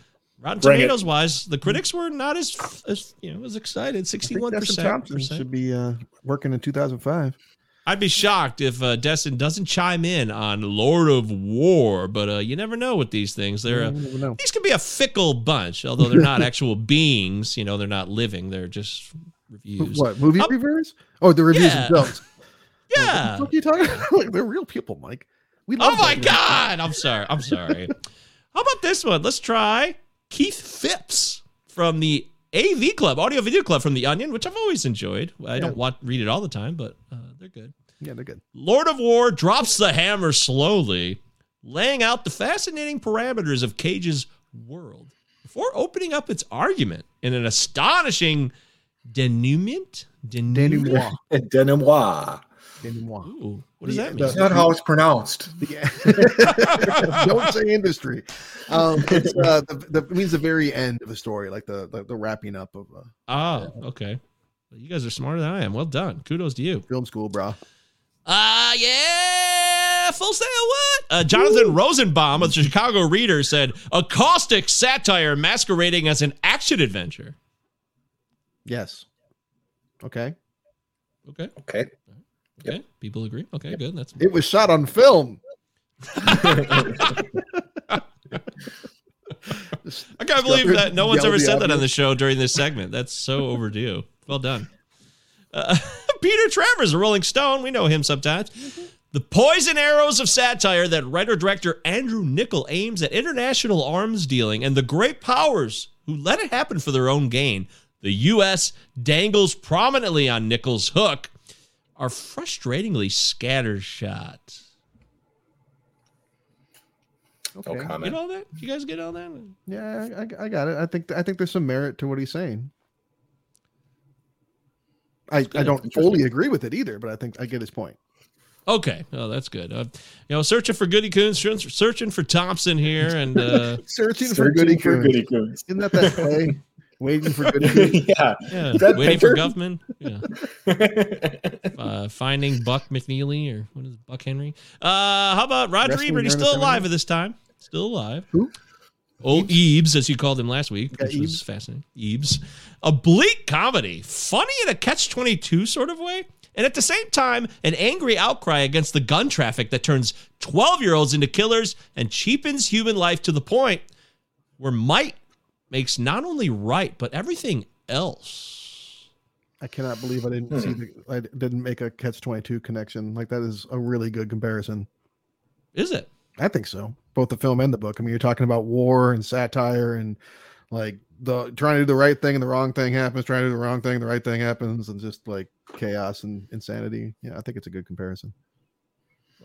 Rotten Bring it. Tomatoes wise, the critics were not as as you know as excited. Dustin Thompson percent. should be uh, working in 2005. I'd be shocked if uh, Destin doesn't chime in on Lord of War, but uh, you never know with these things. They're uh, these can be a fickle bunch, although they're not actual beings. You know, they're not living. They're just reviews. What movie Up- reviews? Oh, the reviews Yeah. themselves. Yeah. What the you talking about? Like, they're real people, Mike. We Oh my. God! I'm sorry. I'm sorry. How about this one? Let's try Keith Phipps from the AV Club, Audio Video Club from The Onion, which I've always enjoyed. I don't want read it all the time, but uh, they're good. Yeah, they're good. Lord of War drops the hammer slowly, laying out the fascinating parameters of Cage's world before opening up its argument in an astonishing denouement. Denouement. Denouement. Denouement. Ooh, what does The- that mean? the- That's not how it's pronounced. Yeah. Don't say industry. Um, it's uh, the, the it means the very end of a story, like the the, the wrapping up of uh, Oh, okay. Well, you guys are smarter than I am. Well done. Kudos to you. film school, bro. Uh yeah. Full Sail what? Uh, Jonathan Rosenbaum of the Chicago Reader said a caustic satire masquerading as an action adventure. Yes. Okay. Okay. Okay. Okay. People agree. Okay, good. That's It was shot on film. I can't believe that no one's ever said that on the show during this segment. That's so overdue. Well done. Uh, Peter Travers, a Rolling Stone. We know him sometimes. The poison arrows of satire that writer director Andrew Niccol aims at international arms dealing and the great powers who let it happen for their own gain. The U.S. dangles prominently on Niccol's hook are frustratingly scattershot. Okay. No Get all that? You guys get all that? Yeah, I, I got it. I think I think there's some merit to what he's saying. I, I don't fully agree with it either, but I think I get his point. Okay, oh, that's good. Uh, you know, searching for Goody Coons, searching for Thompson here, and uh, Searching, for Searching goody for coons. goody coons. Isn't that that play? Waiting for goody coons. yeah. yeah, Is that waiting for Pinter? Guffman. Yeah, uh, finding Buck McNeely or what is it, Buck Henry? Uh, how about Roger Wrestling Ebert? He's still alive at this time. Still alive. Who? Old Ebes, as you called him last week, Yeah, which was fascinating. Ebes, a bleak comedy, funny in a catch twenty two sort of way, and at the same time, an angry outcry against the gun traffic that turns twelve year olds into killers and cheapens human life to the point where might makes not only right but everything else. I cannot believe I didn't see hmm. the I didn't make a catch twenty two connection. Like that is a really good comparison. Is it? I think so. Both the film and the book. I mean, you're talking about war and satire and like the trying to do the right thing and the wrong thing happens, trying to do the wrong thing, the right thing happens, and just like chaos and insanity. Yeah, I think it's a good comparison.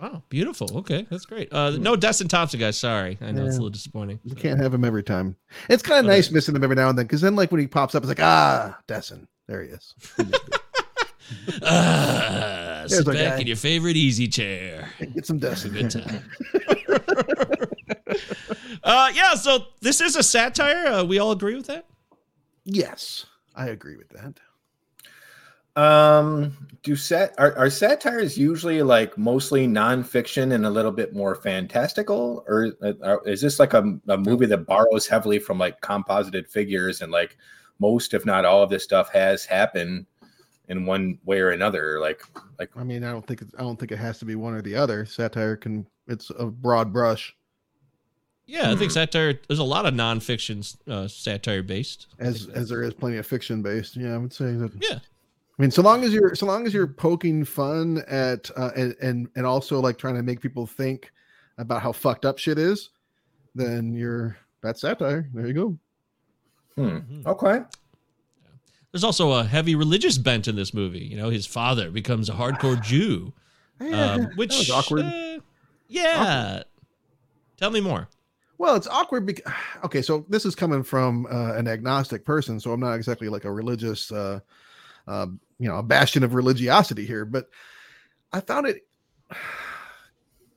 Wow, beautiful. Okay, that's great. Uh, no Dustin Thompson, guys. Sorry, I know it's a little disappointing. You can't have him every time. It's kind of nice missing him every now and then because then, like when he pops up, it's like ah, Dustin, there he is. Ah, There's sit back guy. in your favorite easy chair. Get some It's a good time. uh, yeah, so this is a satire. Uh, we all agree with that. Yes, I agree with that. Um, do set are, are satires usually like mostly nonfiction and a little bit more fantastical, or uh, are- is this like a, a movie that borrows heavily from like composited figures and like most, if not all, of this stuff has happened in one way or another? Like, like I mean, I don't think I don't think it has to be one or the other. Satire can it's a broad brush Yeah, I think Hmm. satire. There's a lot of nonfiction uh, satire based. as as there is plenty of fiction based. Yeah, I would say that. Yeah. I mean, so long as you're so long as you're poking fun at uh, and, and and also like trying to make people think about how fucked up shit is, then you're that's satire. There you go. hmm, okay, There's also a heavy religious bent in this movie. You know, his father becomes a hardcore Jew, Yeah, um, that which was awkward. uh, yeah. Tell me more. Well, it's awkward because okay, so this is coming from uh, an agnostic person, so I'm not exactly like a religious, uh, uh, you know, a bastion of religiosity here, but I found it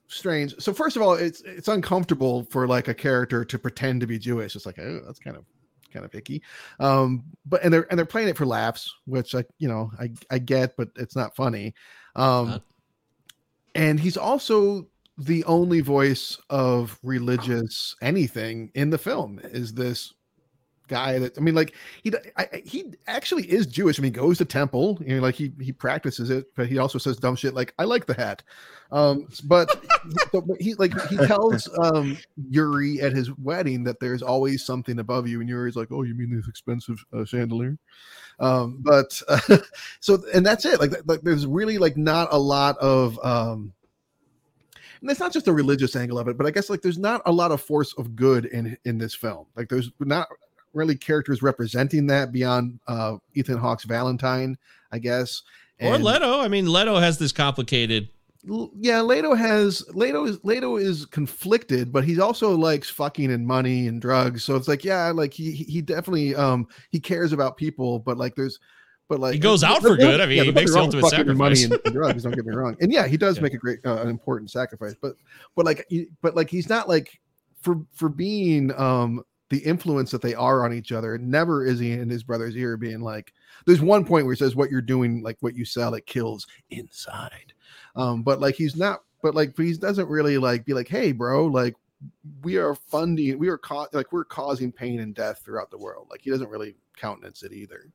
strange. So first of all, it's it's uncomfortable for like a character to pretend to be Jewish. It's like oh, that's kind of kind of icky. Um, but and they're and they're playing it for laughs, which I you know I I get, but it's not funny. Um, Not. and he's also the only voice of religious anything in the film is this guy that I mean like he I, he actually is Jewish I mean he goes to temple. You know like he he practices it but he also says dumb shit like I like the hat. Um but, but but he like he tells um Yuri at his wedding that there's always something above you and Yuri's like oh you mean this expensive uh, chandelier? Um but uh, so and that's it. Like, like there's really like not a lot of um and it's not just a religious angle of it, but I guess like there's not a lot of force of good in in this film. Like there's not really characters representing that beyond uh Ethan Hawke's Valentine, I guess. or Leto. I mean, Leto has this complicated. Yeah, Leto has Leto is Leto is conflicted, but he also likes fucking and money and drugs. So it's like, yeah, like he he definitely um he cares about people, but like there's but like He goes out for good. I mean, he makes the ultimate fucking and money and, and drugs. Don't get me wrong, and yeah, he does Yeah. make a great uh, an important sacrifice. But but like but like he's not like for for being um the influence that they are on each other. Never is he in his brother's ear being like. There's one point where he says, "What you're doing, like what you sell, it kills inside." Um, but like he's not. But like he doesn't really like be like, "Hey, bro, like." We are funding. We are ca- like we're causing pain and death throughout the world. Like he doesn't really countenance it either.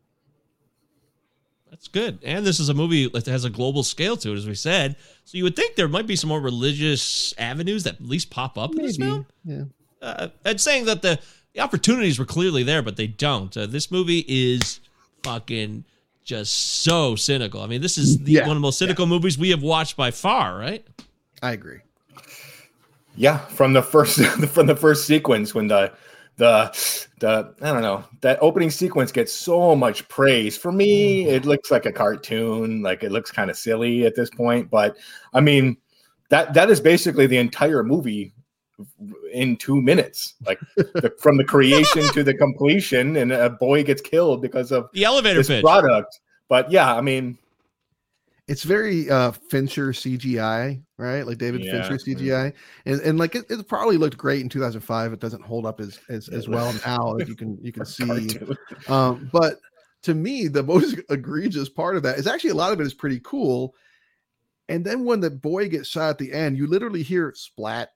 That's good. And this is a movie that has a global scale to it, as we said. So you would think there might be some more religious avenues that at least pop up in this film. yeah. uh, and saying that the, the opportunities were clearly there, but they don't. Uh, this movie is fucking just so cynical. I mean, this is the, Yeah. one of the most cynical movies we have watched by far, right? I agree. yeah, from the first from the first sequence when the the the I don't know that opening sequence gets so much praise. For me, it looks like a cartoon, like it looks kind of silly at this point. But I mean, that that is basically the entire movie in two minutes, like the, from the creation to the completion, and a boy gets killed because of The elevator this pitch. product. But yeah, I mean, It's very uh Fincher CGI, right? Like David Yeah, Fincher CGI, and and like it, it probably looked great in 2005. It doesn't hold up as as, as well now. Like you can you can see, um, but to me, the most egregious part of that is actually a lot of it is pretty cool. And then when the boy gets shot at the end, you literally hear splat.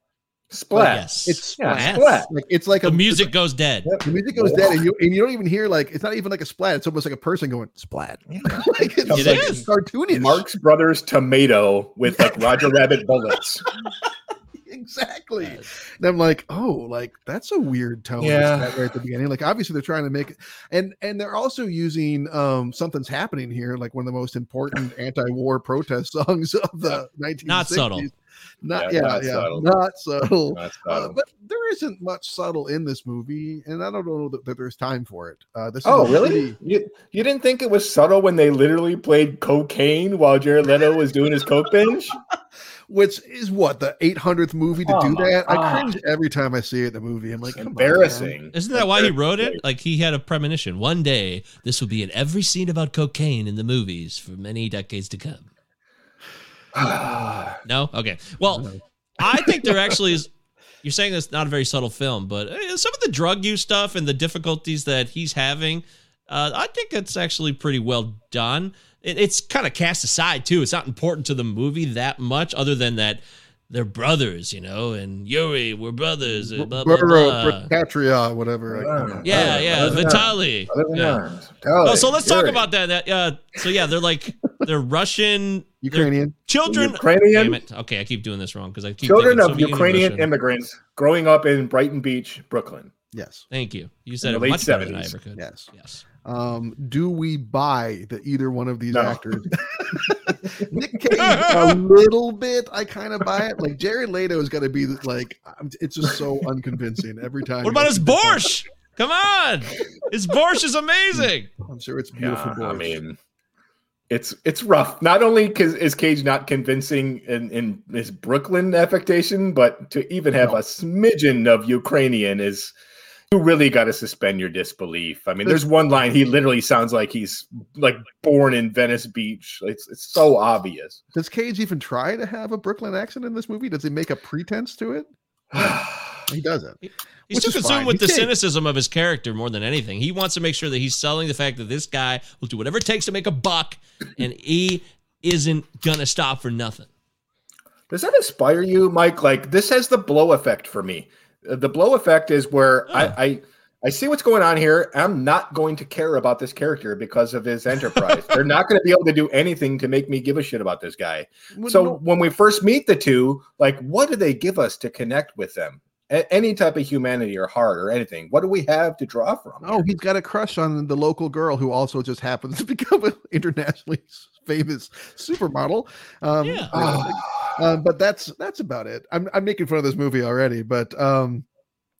Splat. Yes. It's Yeah, Yes. splat. Like it's like the a music goes dead. The music goes dead, and you and you don't even hear like it's not even like a splat. It's almost like a person going splat. like it's, It like, is. it's cartoonish. Marx Brothers tomato with like Roger Rabbit bullets. exactly. And I'm like, oh, like that's a weird tone. Yeah. Yeah. Right at the beginning. Like obviously they're trying to make it, and and they're also using um something's happening here, like one of the most important anti-war protest songs of the 1960s. Not subtle. Not Yeah, yeah, not yeah, subtle. not subtle. That's Uh, but there isn't much subtle in this movie, and I don't know that, that there's time for it. Uh, this Oh, a really? pretty- You, you didn't think it was subtle when they literally played cocaine while Jared Leto was doing his coke binge? which is what the 800th movie to Oh do my that. I cringe every time I see it in the movie. I'm like, It's come on, embarrassing. Isn't that why he wrote it? Like he had a premonition. One day, this will be in every scene about cocaine in the movies for many decades to come. No? Okay. Well, I think there actually is. You're saying it's not a very subtle film, but eh, some of the drug use stuff and the difficulties that he's having Uh, I think it's actually pretty well done. It, it's kind of cast aside too. It's not important to the movie that much, other than that they're brothers, you know. And Yuri, we're brothers. and Blah, blah, blah. Patria, whatever. I- Wow. Yeah, yeah, other than Vitali. Other than Yeah. arms. Tell Oh, so let's talk about that. that uh, so yeah, they're like they're Russian they're Ukrainian. children. Ukrainian Damn it. Okay, I keep doing this wrong because I keep children of Soviet Ukrainian Russian. immigrants growing up in Brighton Beach, Brooklyn. Yes. Thank you. You said the it late much better than I ever could. Yes. Yes. Um, do we buy that either one of these No. actors? Nick Cage, a little bit. I kind of buy it. Like Jared Leto is going to be like, it's just so unconvincing every time. What about his borscht? Come on, his borscht is amazing. I'm sure it's beautiful. Yeah, I mean, it's it's rough. Not only because is Cage not convincing in, in his Brooklyn affectation, but to even have a smidgen of Ukrainian is you really got to suspend your disbelief. I mean, there's one line he literally sounds like he's like born in Venice Beach. It's it's so obvious. does Cage even try to have a Brooklyn accent in this movie? Does he make a pretense to it? He doesn't. He's Which too is consumed fine. with the He can't- cynicism of his character more than anything. He wants to make sure that he's selling the fact that this guy will do whatever it takes to make a buck, and he isn't gonna stop for nothing. Does that inspire you, Mike? Like this has the blow effect for me. The blow effect is where Oh. I, I I see what's going on here. I'm not going to care about this character because of his enterprise. They're not going to be able to do anything to make me give a shit about this guy. Well, So no- when we first meet the two, like, what do they give us to connect with them? A- any type of humanity or heart or anything. What do we have to draw from? Oh, he's got a crush on the local girl who also just happens to become an internationally famous supermodel. Um, Yeah. Ah, um, but that's that's about it. I'm I'm making fun of this movie already, but um,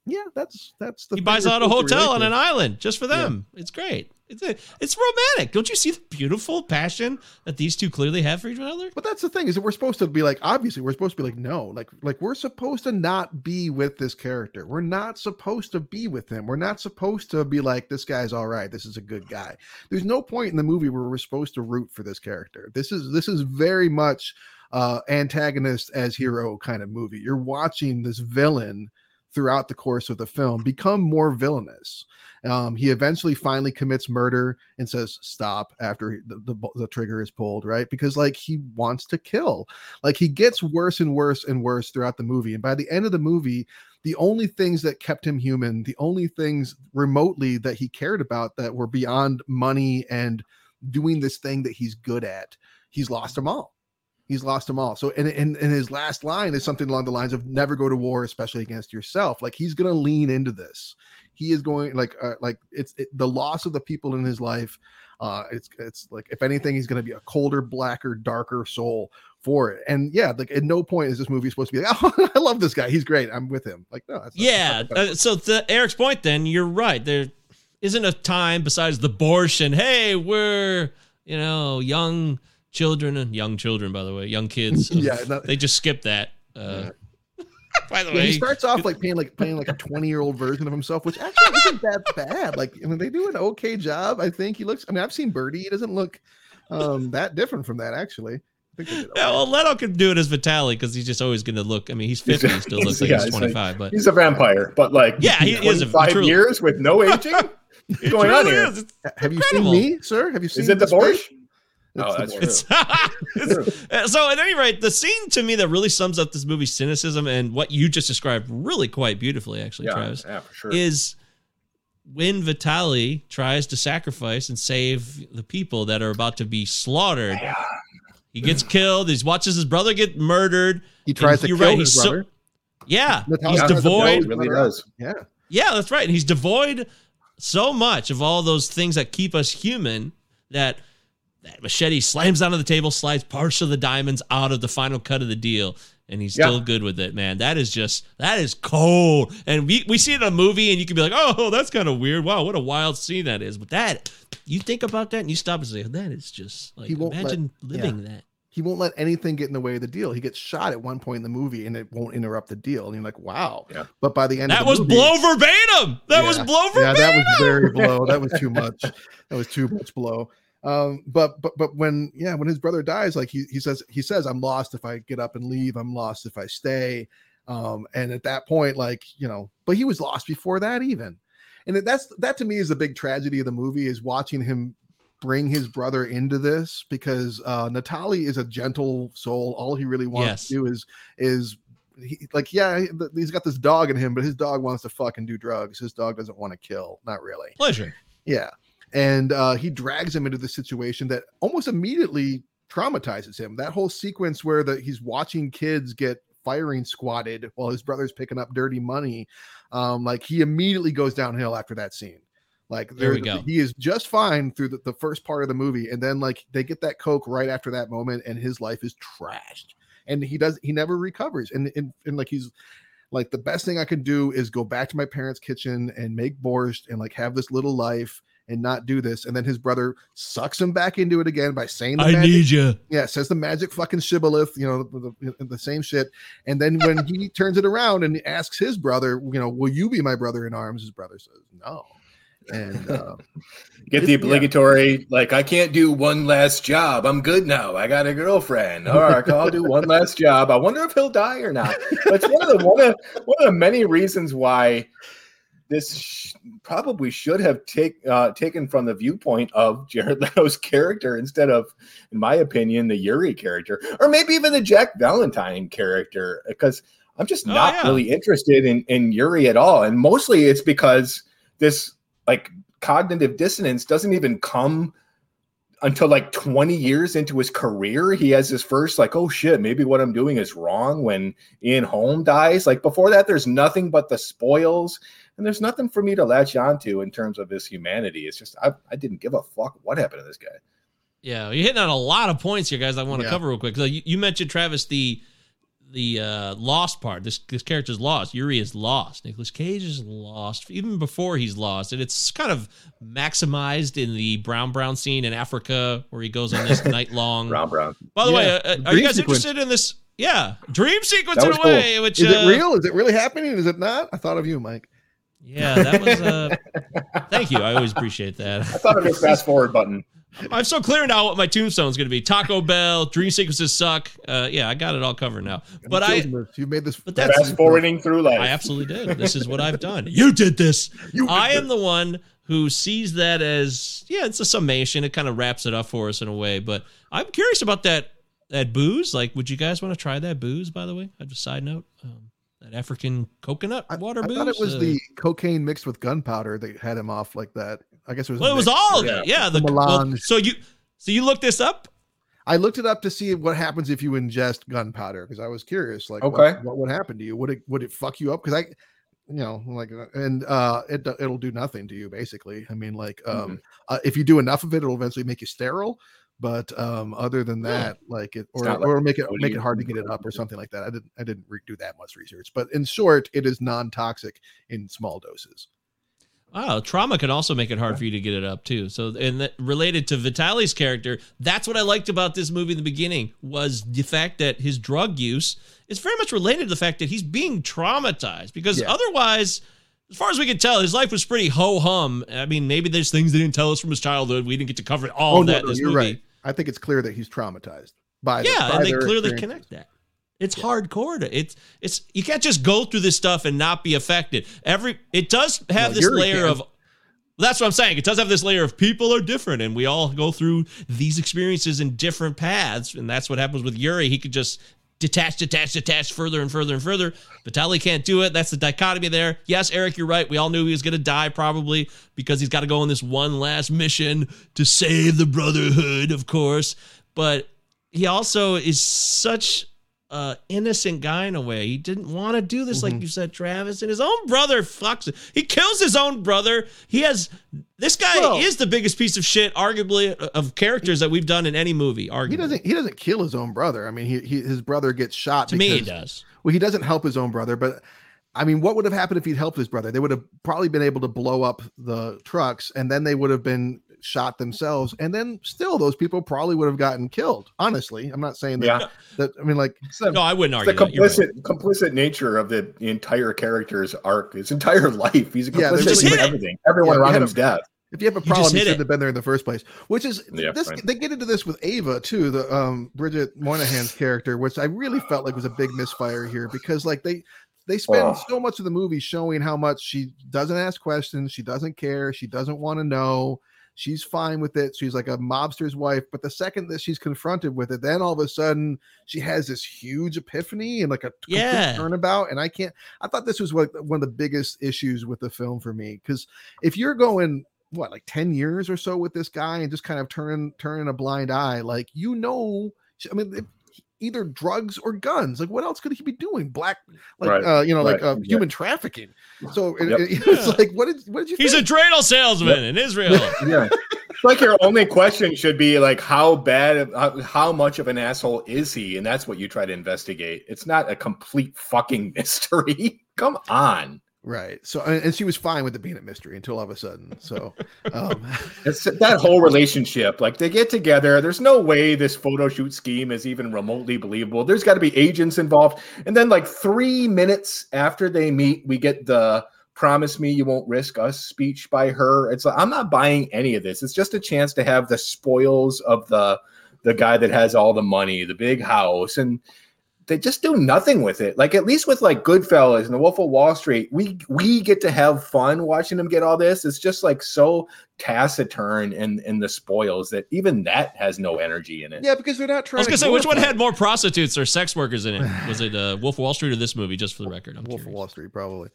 yeah, that's that's the. He buys out a hotel on an island just for them. It's great. It's a, it's romantic. Don't you see the beautiful passion that these two clearly have for each other? But that's the thing is that we're supposed to be like, obviously, we're supposed to be like, no, like, like we're supposed to not be with this character. We're not supposed to be with him. We're not supposed to be like, this guy's all right. This is a good guy. There's no point in the movie where we're supposed to root for this character. This is this is very much uh antagonist as hero kind of movie. You're watching this villain throughout the course of the film become more villainous. Um, he eventually finally commits murder and says stop after the, the, the trigger is pulled, right? Because like he wants to kill. Like he gets worse and worse and worse throughout the movie. And by the end of the movie, the only things that kept him human, the only things remotely that he cared about that were beyond money and doing this thing that he's good at, he's lost them all. He's lost them all. So, and, and, and his last line is something along the lines of never go to war, especially against yourself. Like he's going to lean into this. He is going like, uh, like it's it, the loss of the people in his life. Uh, it's, it's like, if anything, he's going to be a colder, blacker, darker soul for it. And yeah, like at no point is this movie supposed to be like, oh, I love this guy. He's great. I'm with him. Like, no, that's not- Yeah. that's Uh, so to Eric's point, then you're right. There isn't a time besides the Borscht and hey, we're you know young children and young children, by the way, young kids. Yeah, no- they just skip that. Uh, by the Yeah, way, he starts off like playing like playing like a 20 year old version of himself, which actually isn't that bad. Like, I mean, they do an okay job. I think he looks. I mean, I've seen Birdy. He doesn't look um that different from that actually. I think they Yeah, well, Leto can do it as Vitali because he's just always going to look. I mean, he's 50, he still looks like yeah, he's it's 25. but he's a vampire, but like Yeah, he is a- 25 truly- years with no aging. What's going on truly here? is. It's- Have you seen me, sir? Have you seen Is it the this? Borscht? Oh, that's true. It's- uh, so at any rate, the scene to me that really sums up this movie's cynicism and what you just described really quite beautifully, actually, Yeah, Travis, yeah, for sure. is when Vitali tries to sacrifice and save the people that are about to be slaughtered. He gets killed. He watches his brother get murdered. He tries to you're kill right, his he's so- brother. Yeah, Natalia he's tries to blow devoid. really does. Yeah. Yeah, that's right. And he's devoid so much of all those things that keep us human that that machete slams onto the table, slides partial of the diamonds out of the final cut of the deal, and he's Yeah. still good with it, man. That is just that is cold. And we, we see it in a movie and you can be like, oh, that's kind of weird. Wow, what a wild scene that is. But that you think about that and you stop and say, that is just like He won't let- imagine living yeah. that. He won't let anything get in the way of the deal. He gets shot at one point in the movie and it won't interrupt the deal. And you're like, wow. Yeah. But by the end That of the that was movie, blow verbatim. That was Yeah. blow verbatim. Yeah, that was very blow. That was too much. That was too much blow. Um, but but but when yeah, when his brother dies, like he he says he says, I'm lost if I get up and leave. I'm lost if I stay. Um, and at that point, like you know, but he was lost before that even. and that's that to me is the big tragedy of the movie is watching him bring his brother into this because uh Natali is a gentle soul. All he really wants Yes. to do is is he, like yeah he- he's got this dog in him, but his dog wants to fucking do drugs. His dog doesn't want to kill, not really. Pleasure. Yeah. And uh, he drags him into the situation that almost immediately traumatizes him. That whole sequence where the, he's watching kids get firing squatted while his brother's picking up dirty money, um, like he immediately goes downhill after that scene. Like There we go. he is just fine through the, the first part of the movie, and then like they get that coke right after that moment, and his life is trashed, and he does he never recovers, and and, and like he's like the best thing I can do is go back to my parents' kitchen and make borscht and like have this little life and not do this. And then his brother sucks him back into it again by saying the I magic, need you. yeah, says the magic fucking shibboleth, you know, the, the, the same shit. And then when he turns it around and asks his brother, you know, will you be my brother in arms? His brother says no. And uh, Get the It's- yeah. obligatory, like, I can't do one last job. I'm good now. I got a girlfriend. All right, I'll do one last job. I wonder if he'll die or not. But it's one of the one of one of the many reasons why this sh- probably should have take uh, taken from the viewpoint of Jared Leto's character instead of, in my opinion, the Yuri character, or maybe even the Jack Valentine character, because I'm just Oh, not yeah. really interested in in Yuri at all, and mostly it's because this like cognitive dissonance doesn't even come until like 20 years into his career. He has his first like oh shit maybe what i'm doing is wrong when ian holm dies. Like before that there's nothing but the spoils and there's nothing for me to latch onto in terms of his humanity it's just i, I didn't give a fuck what happened to this guy Yeah, you're hitting on a lot of points here, guys. I want to Yeah. cover real quick. So you, you mentioned Travis the the uh, lost part. This this character's lost. Yuri is lost. Nicolas Cage is lost even before he's lost, and it's kind of maximized in the Brown Brown scene in Africa where he goes on this night long. brown brown By the way, Yeah, uh, uh, are you guys sequence. interested in this? Yeah, dream sequence in a cool. way. Which is uh, it real? Is it really happening? Is it not? I thought of you, Mike. Yeah, that was. Uh, thank you. I always appreciate that. i thought of his fast forward button I'm so clear now what my tombstone's going to be. Taco Bell, dream sequences suck. Uh, yeah, I got it all covered now. But I, you made this. But that's- fast forwarding through life I absolutely did. This is what I've done. You did this. You I am the one who sees that as yeah, it's a summation. It kind of wraps it up for us in a way. But I'm curious about that that booze. Like, would you guys want to try that booze? By the way, as a side note, um, that African coconut I, water I booze. thought it was Uh, the cocaine mixed with gunpowder that had him off like that. I guess it was. well, it was all of it. Yeah, the, The well, melange. so you so you looked this up. I looked it up to see what happens if you ingest gunpowder because I was curious, like, Okay. what, would happen to you? Would it would it fuck you up? Because I, you know, like, and uh, it it'll do nothing to you basically. I mean, like, um, Mm-hmm. uh, if you do enough of it, it'll eventually make you sterile. But um, other than that, like it, or, not like or make it make it hard to get it up or something. something like that. I didn't I didn't re- do that much research, but in short, it is non toxic in small doses. Wow, trauma can also make it hard for you to get it up too. So, and that related to Vitaly's character, that's what I liked about this movie in the beginning was the fact that his drug use is very much related to the fact that he's being traumatized. Because Yeah. otherwise, as far as we can tell, his life was pretty ho hum. I mean, maybe there's things they didn't tell us from his childhood. We didn't get to cover all oh, of that this Oh, you're movie. right. I think it's clear that he's traumatized by the- Yeah, by and they clearly connect that. It's hardcore. To, it's it's you can't just go through this stuff and not be affected. Every it does have No, this layer of that's what I'm saying. It does have this layer of people are different, and we all go through these experiences in different paths, and that's what happens with Yuri. He could just detach, detach, detach further and further and further. Vitaly can't do it. That's the dichotomy there. Yes, Eric, you're right. We all knew he was going to die probably because he's got to go on this one last mission to save the Brotherhood, of course. But he also is such a innocent guy in a way. He didn't want to do this, like mm-hmm. you said, Travis. And his own brother fucks it. He kills his own brother. He has this guy Well- is the biggest piece of shit, arguably, uh, of characters that we've done in any movie. Arguably, He doesn't. He doesn't kill his own brother. I mean, he, he his brother gets shot. to me, he does. Well, he doesn't help his own brother, but I mean, what would have happened if he'd helped his brother? They would have probably been able to blow up the trucks, and then they would have been shot themselves, and then still those people probably would have gotten killed. Honestly, I'm not saying that. Yeah. That I mean, like, the, No, I wouldn't it's the argue right. complicit complicit nature of the entire character's arc, his entire life. He's a Yeah, complicit Just in hit it. everything. Everyone Yeah, around had him's a- dead. if you have a problem, you hit shouldn't it. have been there in the first place. Which is Yeah, this. right. They get into this with Ava too, the um Bridget Moynahan's character, which I really felt like was a big misfire here because like they they spend Ugh. so much of the movie showing how much she doesn't ask questions, she doesn't care, she doesn't want to know. She's fine with it. She's like a mobster's wife. But the second that she's confronted with it, then all of a sudden she has this huge epiphany and like a Yeah. turnabout. And I can't. I thought this was what one of the biggest issues with the film for me because if you're going what like 10 years or so with this guy and just kind of turning turning a blind eye like you know i mean either drugs or guns like what else could he be doing black like Right, uh you know like right, uh, yeah. human trafficking so it- Yep. it- it's like what did what did you He's a think? dreidel salesman in Israel. Yeah. It's like your only question should be like how bad how, how much of an asshole is he and that's what you try to investigate. It's not a complete fucking mystery. Come on. Right so and, and she was fine with it being a mystery until all of a sudden so um It's that whole relationship. Like they get together. There's no way this photo shoot scheme is even remotely believable. There's got to be agents involved. And then, like three minutes after they meet, we get the "promise me you won't risk us" speech by her. It's like I'm not buying any of this. It's just a chance to have the spoils of the the guy that has all the money, the big house, and they just do nothing with it. Like at least with like Goodfellas and The Wolf of Wall Street, we we get to have fun watching them get all this. It's just like so taciturn in in the spoils that even that has no energy in it. yeah because they're not trying. I was gonna to say, which one had more prostitutes or sex workers in it? Was it uh, Wolf of Wall Street or this movie? Just for the record, I'm Wolf of. Wall Street, probably.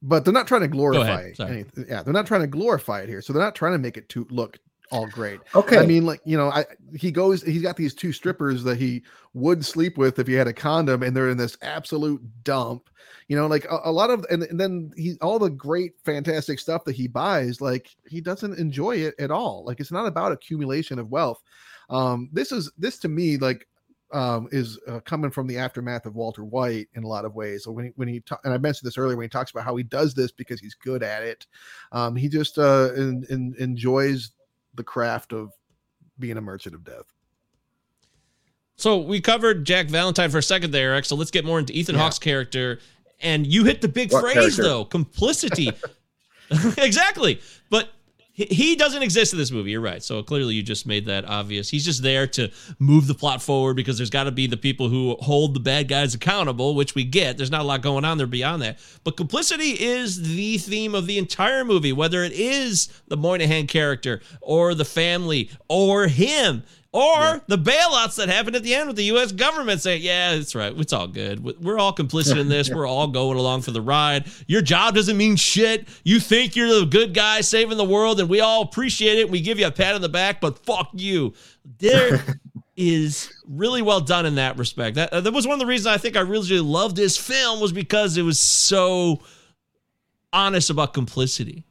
But they're not trying to glorify ahead, anything. Yeah, they're not trying to glorify it here. So they're not trying to make it to look all great. Okay. I mean, like, you know, I he goes, he's got these two strippers that he would sleep with if he had a condom, and they're in this absolute dump. You know, like a, a lot of and, and then he all the great fantastic stuff that he buys, like he doesn't enjoy it at all. Like it's not about accumulation of wealth. Um, this is this to me, like um, is uh, coming from the aftermath of Walter White in a lot of ways. So when he, when he ta- and I mentioned this earlier when he talks about how he does this because he's good at it, um, he just uh, en- en- enjoys the craft of being a merchant of death. So we covered Jack Valentine for a second there, Eric. So let's get more into Ethan Yeah. Hawke's character. And you hit the big What phrase character? though, complicity. exactly. But he- doesn't exist in this movie. You're right. So clearly you just made that obvious. He's just there to move the plot forward because there's got to be the people who hold the bad guys accountable, which we get. There's not a lot going on there beyond that. But complicity is the theme of the entire movie, whether it is the Moynahan character or the family or him or the bailouts that happened at the end with the U.S. government saying, "Yeah, that's right. It's all good. We're all complicit in this. We're all going along for the ride. Your job doesn't mean shit. You think you're the good guy saving the world, and we all appreciate it. We give you a pat on the back, but fuck you." There is really well done in that respect. That that was one of the reasons I think I really loved this film was because it was so honest about complicity.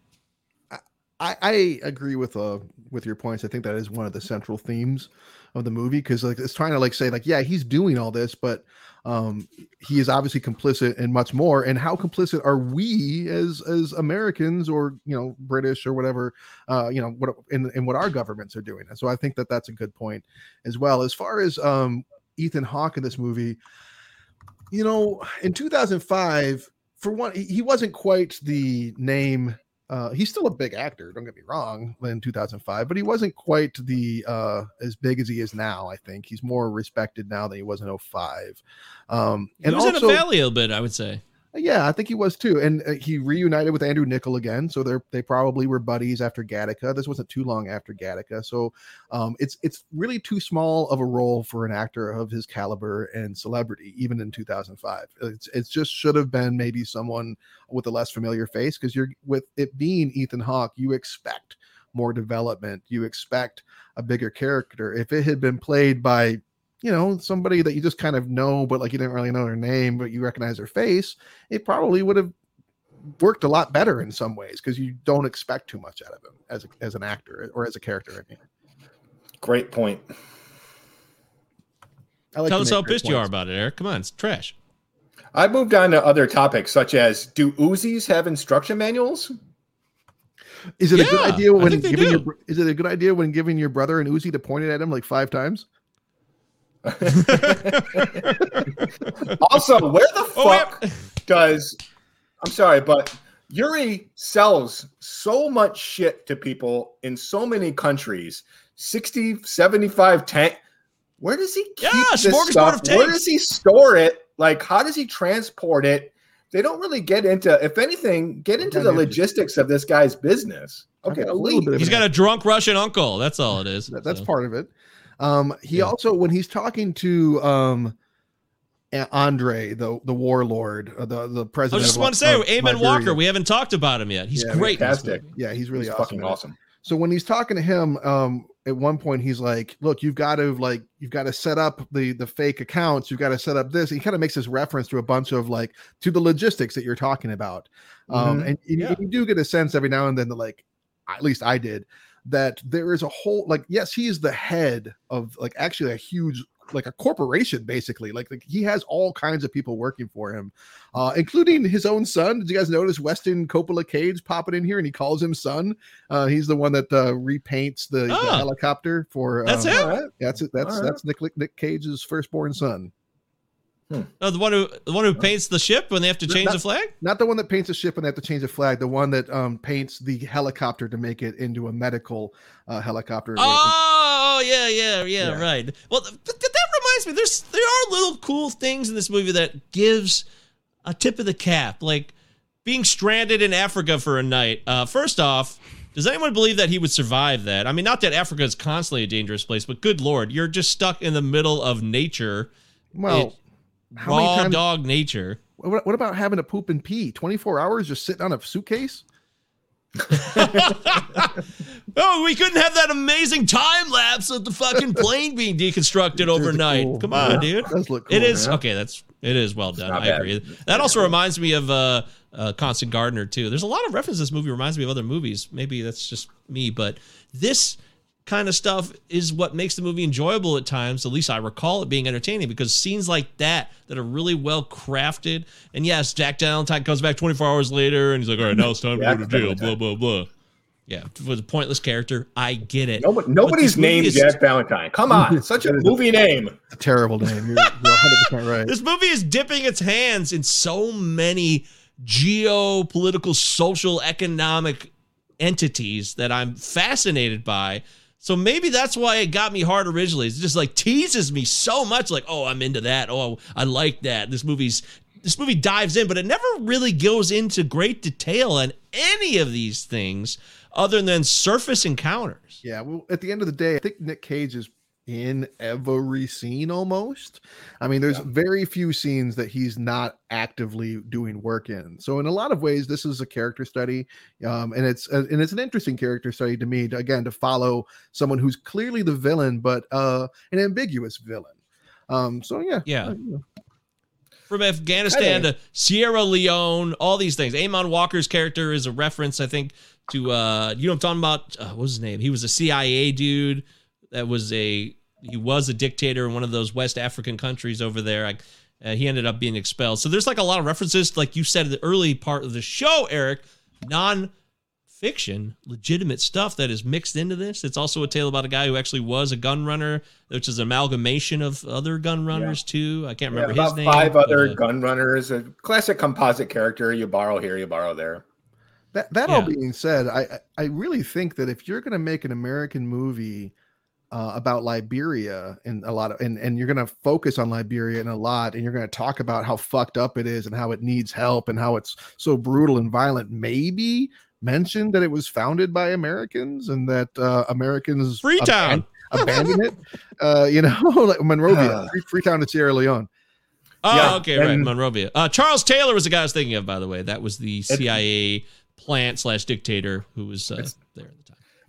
I, I agree with uh with your points. I think that is one of the central themes of the movie because like it's trying to like say like yeah he's doing all this but um he is obviously complicit in much more and how complicit are we as as Americans or you know British or whatever uh you know what in, in what our governments are doing and so I think that that's a good point as well as far as um Ethan Hawke in this movie you know in 2005 for one he wasn't quite the name uh, he's still a big actor. Don't get me wrong. In 2005, but he wasn't quite the uh, as big as he is now. I think he's more respected now than he was in 05. Um, He was also, in a valley a bit, I would say. Yeah, I think he was too. And uh, he reunited with Andrew Niccol again, so they they probably were buddies after Gattaca. This wasn't too long after Gattaca, so um, it's it's really too small of a role for an actor of his caliber and celebrity, even in 2005. It's it's just should have been maybe someone with a less familiar face because you're with it being Ethan Hawke, you expect more development, you expect a bigger character. If it had been played by you know somebody that you just kind of know but like you didn't really know their name but you recognize their face it probably would have worked a lot better in some ways because you don't expect too much out of him as a, as an actor or as a character I mean. Great point. I like Tell us how great pissed you are about it, Eric. Come on, it's trash. I moved on to other topics such as do Uzis have instruction manuals? is it a good idea when giving your do. br- is it a good idea when giving your brother an Uzi to point it at him like five times Also, where the Oh, wait. fuck does I'm sorry, but Yuri sells so much shit to people in so many countries 60, 75 tank. Where does he keep Yeah, this stuff? of Where does he store it? Like, how does he transport it? They don't really get into, if anything, get into the logistics of this guy's business. Okay, Okay, a little bit of He's an got a drunk Russian uncle. That's all it is. That- that's So, part of it. Um, he Yeah. also when he's talking to um Andre, the the warlord, uh, the the I just of- want to say, of Eamonn Liberia. Walker. We haven't talked about him yet. He's Yeah, great. fantastic. Yeah, he's really He's awesome fucking awesome. So when he's talking to him, um, at one point he's like, "Look, you've got to like, you've got to set up the the fake accounts. You've got to set up this." He kind of makes this reference to a bunch of like to the logistics that you're talking about. Um, Mhm. and, and Yeah. you do get a sense every now and then that, like, at least I did, that there is a whole like, yes, he is the head of like actually a huge like a corporation basically like, like he has all kinds of people working for him uh including his own son did you guys notice weston coppola cage popping in here and he calls him son uh he's the one that uh repaints the, the Oh. helicopter for That's um, him? All right. that's it that's All right. that's nick nick cage's firstborn son No, the one who the one who paints the ship when they have to change Not- the flag. not the one that paints a ship and they have to change the flag the one that um paints the helicopter to make it into a medical uh helicopter Oh yeah, yeah, yeah, Yeah. right. Well, but that reminds me. There's there are little cool things in this movie that gives a tip of the cap, like being stranded in Africa for a night. Uh, first off, does anyone believe that he would survive that? I mean, not that Africa is constantly a dangerous place, but good lord, you're just stuck in the middle of nature, well how many raw times- dog nature. what, what about having to poop and pee 24 hours just sitting on a suitcase Oh, we couldn't have that amazing time lapse of the fucking plane being deconstructed overnight. cool. Come on, Yeah, dude. it does look cool, is man. okay. That's it is well done. I bad. agree. That also reminds me of uh, uh, Constant Gardener too. There's a lot of references. This movie reminds me of other movies. Maybe that's just me, but this kind of stuff is what makes the movie enjoyable at times. At least I recall it being entertaining because scenes like that that are really well crafted. And yes, Jack Valentine comes back 24 hours later and he's like, "All right, now it's time to go to jail." Blah blah blah. Yeah, for the pointless character, I get it. Nobody, nobody's this movie named is- Jack Valentine. Come on, such a movie name. A terrible name. You're, you're 100% right. This movie is dipping its hands in so many geopolitical, social, economic entities that I'm fascinated by. So maybe that's why it got me hard originally. It's just like teases me so much, like, oh, I'm into that. Oh, I like that. This movie's this movie dives in, but it never really goes into great detail on any of these things other than surface encounters. Yeah, well, at the end of the day, I think Nick Cage is in every scene almost. I mean, there's very few scenes that he's not actively doing work in. So, in a lot of ways, this is a character study, um, and it's and it's an interesting character study to me. To, again, to follow someone who's clearly the villain, but uh, an ambiguous villain. Um, so yeah, Yeah. uh, from Afghanistan to Sierra Leone, all these things. Eamonn Walker's character is a reference, I think, to uh, you know I'm talking about. Uh, what was his name? He was a CIA dude that was a he was a dictator in one of those West African countries over there. I, uh, he ended up being expelled. So there's like a lot of references, like you said in the early part of the show, Eric, non fiction, legitimate stuff that is mixed into this. It's also a tale about a guy who actually was a gun runner, which is an amalgamation of other gun runners too. I can't Yeah, remember his name. five but, other uh, gun runners, a classic composite character. You borrow here, you borrow there. That that all being said, I I I really think that if you're going to make an American movie uh, about Liberia and a lot of and and you're going to focus on Liberia and a lot, and you're going to talk about how fucked up it is and how it needs help and how it's so brutal and violent, maybe mention that it was founded by Americans and that uh, Americans Freetown. aban- abandoned it. Uh, you know, like Monrovia, Free, Freetown in Sierra Leone. Oh, Yeah, okay, right, Monrovia. Uh, Charles Taylor was the guy I was thinking of, by the way. That was the CIA plant slash dictator who was uh, there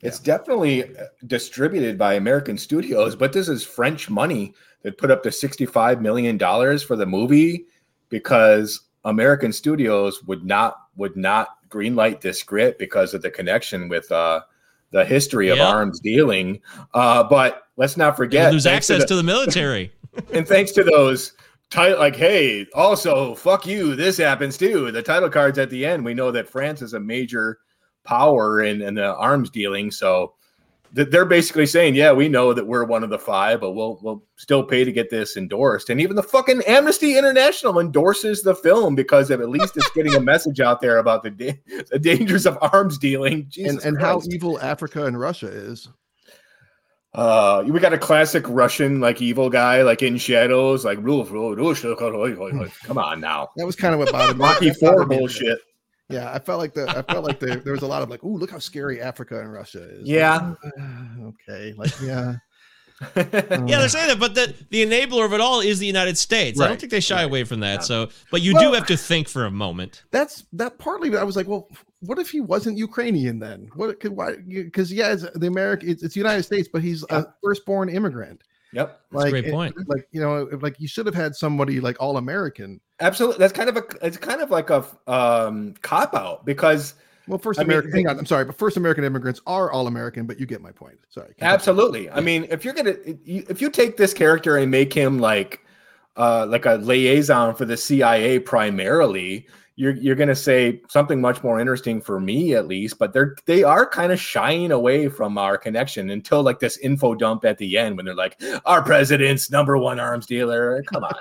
at the time. It's definitely uh, distributed by American studios, but this is French money that put up to $65 million for the movie because American studios would not would not greenlight this script because of the connection with uh, the history of Yep. arms dealing. Uh, but let's not forget lose thanks to access the- to the military. and thanks to those title like hey also fuck you this happens too the title cards at the end we know that france is a major power and, in the arms dealing so they're basically saying yeah we know that we're one of the five but we'll we'll still pay to get this endorsed and even the fucking amnesty international endorses the film because of at least it's getting a message out there about the, da- the dangers of arms dealing Jesus and and how evil Africa and Russia is. Uh, we got a classic Russian like evil guy, like in shadows, like "Rule, rule, rule, rule, rule, rule, rule." come on now, That was kind of what bothered me. Rocky Four bullshit. Yeah, I felt like the I felt like the, there was a lot of like, oh, look how scary Africa and Russia is. Yeah. okay. Like, yeah. Yeah, they're um, saying that, but the, the enabler of it all is the United States. I don't think they shy away from that. So, but you Well- do have to think for a moment. That's that partly. I was like, well, what if he wasn't Ukrainian then? What could why? Because yeah, it's the American, it's, it's United States, but he's a firstborn immigrant. Yep, That's a great it- point. like you know, like you should have had somebody like all American. absolutely. That's kind of a it's kind of like a um cop out because Well, first I mean, American. hang on, I'm sorry, but first American immigrants are all American. But you get my point. Sorry. continue. Absolutely. I mean, if you're gonna if you take this character and make him like uh like a liaison for the CIA primarily, you're you're gonna say something much more interesting for me at least. But they're they are kind of shying away from our connection until like this info dump at the end when they're like, our president's number one arms dealer. Come on.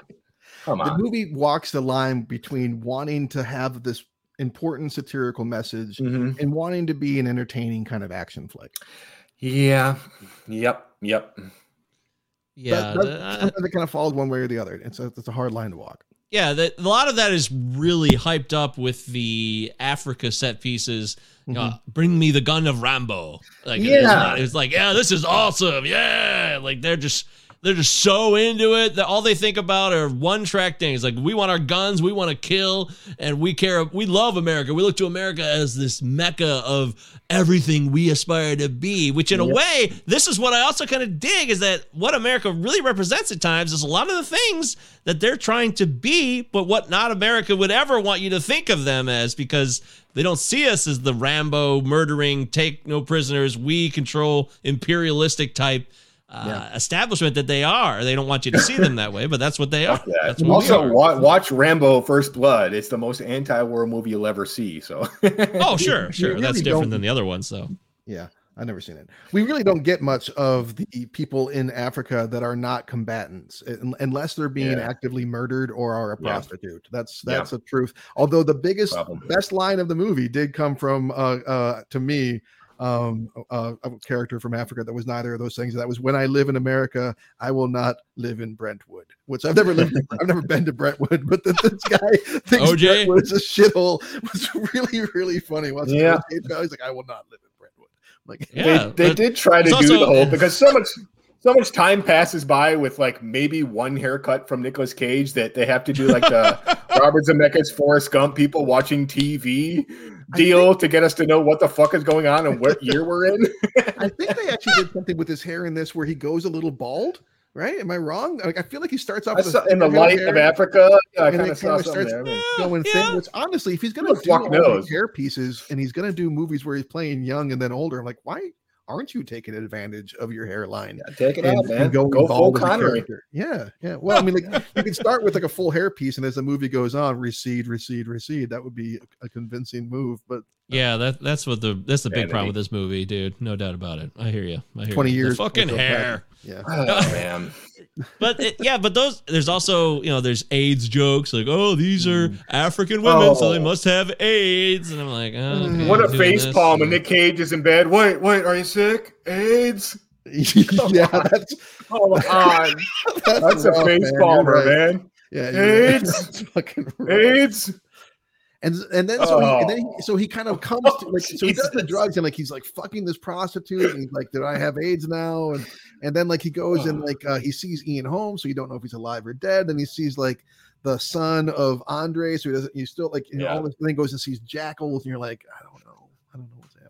Come on the movie walks the line between wanting to have this important satirical message Mhm. and wanting to be an entertaining kind of action flick. Yeah. Yep. Yep. Yeah, That- that- the- uh, it kind of falls one way or the other. It's a, it's a hard line to walk. Yeah. The, a lot of that is really hyped up with the Africa set pieces. You know, mm-hmm. bring me the gun of Rambo. Like, Yeah. it's like, yeah, this is awesome. Yeah, like they're just they're just so into it that all they think about are one track things. Like we want our guns, we want to kill, and we care. We love America. We look to America as this mecca of everything we aspire to be. Which, in a way, this is what I also kind of dig is that what America really represents at times is a lot of the things that they're trying to be, but what not America would ever want you to think of them as because they don't see us as the Rambo murdering, take no prisoners, we control imperialistic type uh, establishment that they are. They don't want you to see them that way, but that's what they are. Yeah. That's what Also, are. wa- watch Rambo: First Blood. It's the most anti-war movie you'll ever see. So, Oh, sure, sure. really That's different than the other ones, though. Yeah, I've never seen it. We really don't get much of the people in Africa that are not combatants, unless they're being Yeah. actively murdered or are a Yeah. prostitute. That's Yeah. that's the truth. Although the biggest, Problem. best line of the movie did come from, uh, uh, to me, um, uh, a character from Africa that was neither of those things. That was when I live in America, I will not live in Brentwood, which I've never lived. in, I've never been to Brentwood, but that this guy thinks OJ? Brentwood is a shithole was really really funny. Once Yeah. he's like, I will not live in Brentwood. Like, Yeah, they, they did try to do it's the whole because so much so much time passes by with like maybe one haircut from Nicolas Cage that they have to do like the Robert Zemeckis Forrest Gump people watching TV deal to get us to know what the fuck is going on and what year we're in. I think they actually did something with his hair in this where he goes a little bald. Right? Am I wrong? Like I feel like he starts off I with a saw, in the light hair, of Africa, yeah, I and kind then of saw kinda starts there. going Yeah. thin. Which honestly, if he's gonna do fuck all knows? these hair pieces and he's gonna do movies where he's playing young and then older, I'm like, why aren't you taking advantage of your hairline? Yeah, take it and, out, and man. going Go full bald as a Connery. Yeah, yeah. Well, I mean, like you can start with like a full hair piece, and as the movie goes on, recede, recede, recede. That would be a, a convincing move. But Yeah, that that's what the that's the big Vanity. problem with this movie, dude. No doubt about it. I hear you. I hear 20 you. years the fucking hair. yeah. Oh, oh man. But it, yeah, but those there's also you know there's AIDS jokes like oh these are mm. African women so they Oh. must have AIDS and I'm like oh, mm. okay, What a I'm doing face palm, and and- Nick Cage is in bed. Wait, wait, are you sick? AIDS? yeah, that's Oh my god. that's, That's a rough, face man. Palmer, right. man. Yeah, you're right. AIDS. That's fucking rough. AIDS. And and then so he, and then he, Oh. so he kind of comes to like so he does the drugs and like he's like fucking this prostitute and he's like did I have AIDS now? And and then like he goes and like uh, he sees Ian Holmes so you don't know if he's alive or dead. And he sees like the son of Andre so he doesn't you still like you know all this then goes and sees jackals and you're like I don't know. I don't know what's happening.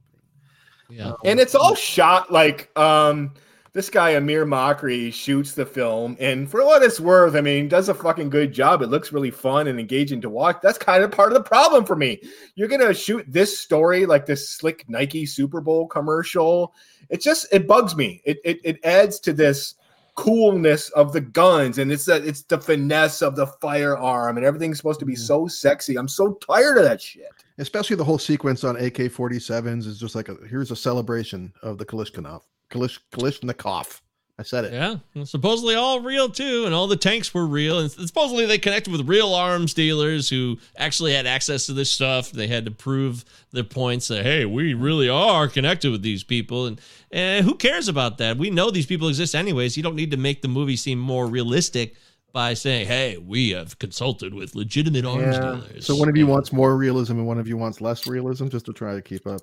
Yeah. And it's all shot like um this guy Amir Mokri shoots the film, and for what it's worth, I mean, does a fucking good job. It looks really fun and engaging to watch. That's kind of part of the problem for me. You're gonna shoot this story like this slick Nike Super Bowl commercial. It just it bugs me. It it, it adds to this coolness of the guns, and it's that it's the finesse of the firearm, and everything's supposed to be mm-hmm. so sexy. I'm so tired of that shit. especially the whole sequence on AK-47s is just like a here's a celebration of the Kalashnikov Kalish Kalashnikov I said it. Yeah, well, supposedly all real too, and all the tanks were real. And supposedly they connected with real arms dealers who actually had access to this stuff. They had to prove their points that hey, we really are connected with these people, and and who cares about that? We know these people exist anyways. You don't need to make the movie seem more realistic by saying, hey, we have consulted with legitimate arms Yeah. dealers. So one of you wants more realism and one of you wants less realism, just to try to keep up.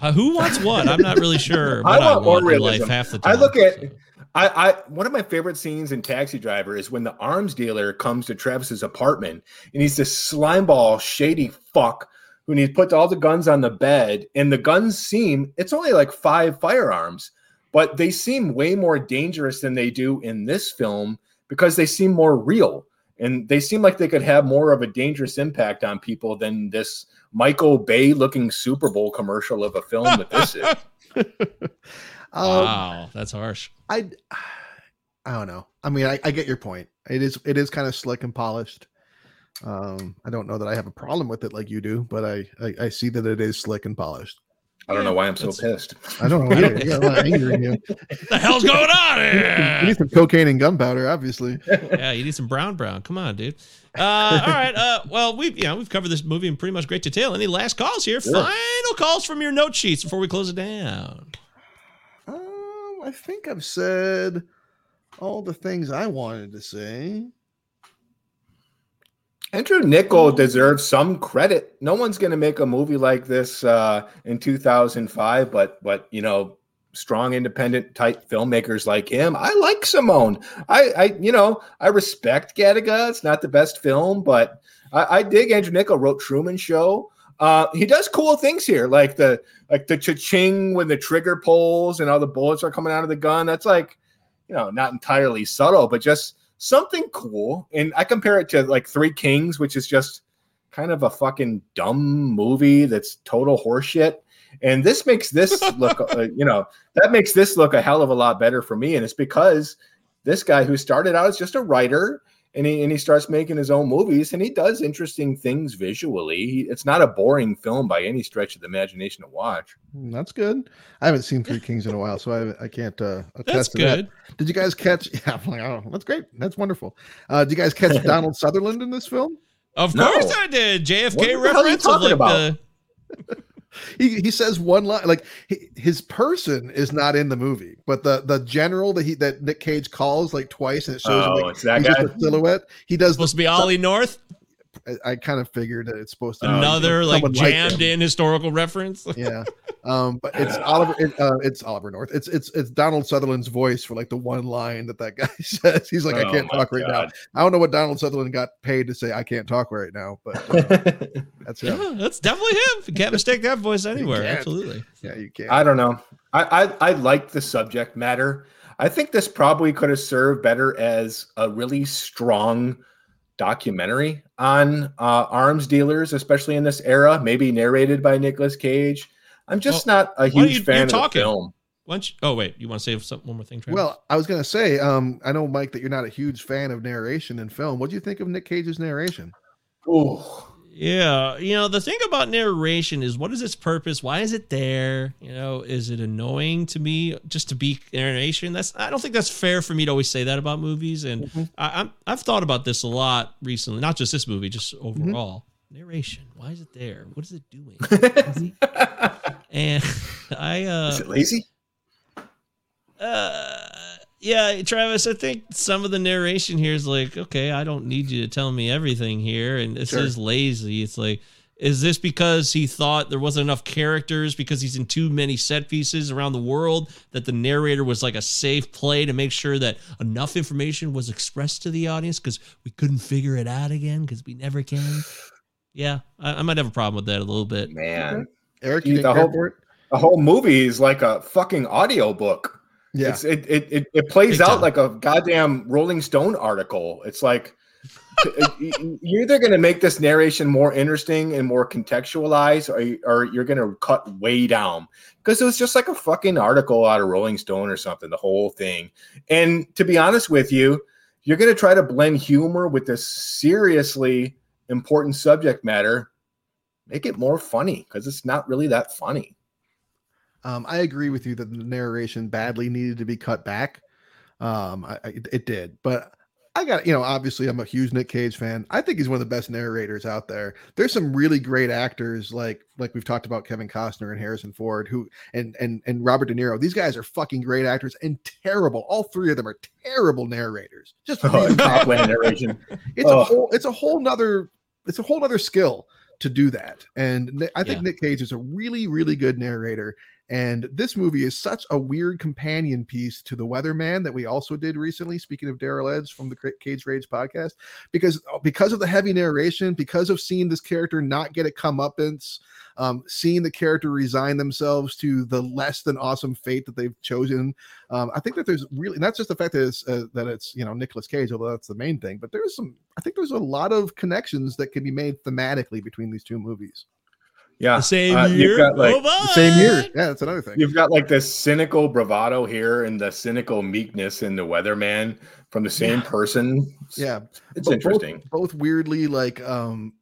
Uh, who wants what? I'm not really sure. I What I, want more realism. life half the time. I look at so. I, I one of my favorite scenes in Taxi Driver is when the arms dealer comes to Travis's apartment and he's this slimeball shady fuck who he put all the guns on the bed and the guns seem it's only like five firearms but they seem way more dangerous than they do in this film because they seem more real and they seem like they could have more of a dangerous impact on people than this Michael Bay looking Super Bowl commercial of a film that this is. Um, wow, that's harsh. I, I don't know. I mean, I, I get your point. It is it is kind of slick and polished. Um, I don't know that I have a problem with it like you do, but I I, I see that it is slick and polished. I don't know why I'm so pissed. I don't know. either. You got a lot of anger in you. What the hell's going on You here? need some cocaine and gunpowder, obviously. yeah, you need some brown brown. Come on, dude. Uh, all right. Uh, well, we've you know we've covered this movie in pretty much great detail. Any last calls here? Sure. Final calls from your note sheets before we close it down. Um, I think I've said all the things I wanted to say. Andrew Niccol deserves some credit. No one's going to make a movie like this uh, in 2005, but but you know, strong independent type filmmakers like him. I like Simone. I, I you know I respect Gattaca. It's not the best film, but I, I dig Andrew Niccol. Wrote Truman Show. Uh, he does cool things here, like the like the cha-ching when the trigger pulls and all the bullets are coming out of the gun. That's like you know not entirely subtle, but just something cool. And I compare it to like Three Kings, which is just kind of a fucking dumb movie that's total horseshit. And this makes this look, uh, you know, that makes this look a hell of a lot better for me. And it's because this guy who started out as just a writer and he, and he starts making his own movies and he does interesting things visually. He, it's not a boring film by any stretch of the imagination to watch. Mm, That's good. I haven't seen Three Kings in a while, so I I can't uh, attest That's to that. good. Did you guys catch? Yeah, I'm like, oh, that's great. That's wonderful. Uh, did you guys catch Donald Sutherland in this film? Of No. course I did. What JFK the hell are you reference of talking like about? the He he says one line like he, his person is not in the movie, but the the general that he that Nick Cage calls like twice and it shows him Oh, like it's that he's guy. just a silhouette. He does. supposed to be Ollie North. I, I kind of figured that it's supposed to be Another like like jammed him. in historical reference. yeah um but it's oliver it, uh, it's oliver north it's it's it's donald sutherland's voice for like the one line that that guy says he's like i Oh can't my talk right now i don't know what donald sutherland got paid to say i can't talk right now but uh, that's him Yeah, that's definitely him. You can't mistake that voice anywhere. Absolutely. yeah you can't I don't know. I, I I like the subject matter. I think this probably could have served better as a really strong documentary on uh, arms dealers, especially in this era. Maybe narrated by Nicolas Cage. I'm just not a huge you- fan of talking. the film. Why you, oh wait, you want to say something, one more thing? Travis? well i was gonna say um i know mike that you're not a huge fan of narration in film what do you think of nick cage's narration Ooh. Yeah, you know, the thing about narration is what is its purpose? Why is it there? You know, is it annoying to me just to be narration? That's I don't think that's fair for me to always say that about movies. And I, I'm I've thought about this a lot recently, not just this movie, just overall. Narration. Why is it there? What is it doing? and I uh Is it lazy? uh yeah travis i think some of the narration here is like okay i don't need you to tell me everything here. And this Sure. is lazy. It's like is this because he thought there wasn't enough characters because he's in too many set pieces around the world that the narrator was like a safe play to make sure that enough information was expressed to the audience because we couldn't figure it out again because we never can? Yeah I, I might have a problem with that a little bit. Man, eric you the whole- the whole movie is like a fucking audiobook. Yeah It's, it, it it plays Big out time. like a goddamn Rolling Stone article. It's like you're either going to make this narration more interesting and more contextualized, or, or you're going to cut way down because it was just like a fucking article out of Rolling Stone or something. The whole thing, and to be honest with you, you're going to try to blend humor with this seriously important subject matter. Make it more funny because it's not really that funny. Um, I agree with you that the narration badly needed to be cut back. Um, I, I, it did, but I got you know obviously I'm a huge Nick Cage fan. I think he's one of the best narrators out there. There's some really great actors like like we've talked about Kevin Costner and Harrison Ford who and and and Robert De Niro. These guys are fucking great actors and terrible. All three of them are terrible narrators. Just Oh, top narration. it's a whole it's a whole nother it's a whole nother skill to do that and i think Yeah. nick cage is a really really good narrator and this movie is such a weird companion piece to the weatherman that we also did recently speaking of daryl edge from the cage rage podcast because because of the heavy narration because of seeing this character not get a comeuppance um, seeing the character resign themselves to the less than awesome fate that they've chosen um, I think that there's really not just the fact that it's uh, that it's you know Nicolas Cage, although that's the main thing, but there's some. I think there's a lot of connections that can be made thematically between these two movies. Yeah, The same uh, year. You've got like oh, The same year, yeah, that's another thing. you've got like this cynical bravado here and the cynical meekness in the weatherman from the same person. yeah, it's Bo- interesting. Both, both weirdly like um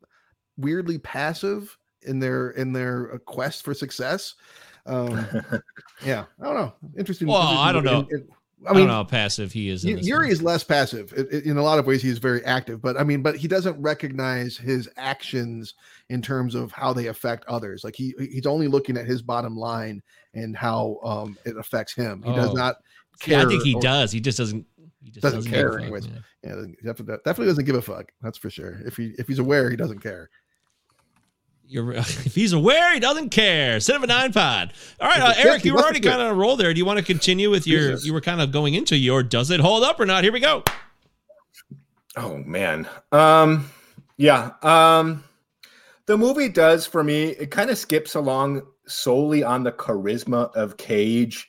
weirdly passive in their in their uh, quest for success. Um, yeah, I don't know. Interesting. Well, interesting I don't know. And- and- I, don't know how passive he is. in Y- this Yuri one. is less passive I- I- in a lot of ways. He's very active, but I mean, but he doesn't recognize his actions in terms of how they affect others. Like he he's only looking at his bottom line and how um it affects him. He does Oh. not See, I think he or- does. He just doesn't. He just Doesn't doesn't, care give a fuck, anyways. yeah. Yeah, doesn't- definitely, definitely doesn't give a fuck. That's for sure. If he if he's aware, he doesn't care. You're, if he's aware, he doesn't care. Seven nine pod. All right, uh, Eric, you were already to do it. kind of on a roll there. Do you want to continue with your? You were kind of going into your. Does it hold up or not? Here we go. Oh man. Um yeah. Um the movie does for me, it kind of skips along solely on the charisma of Cage.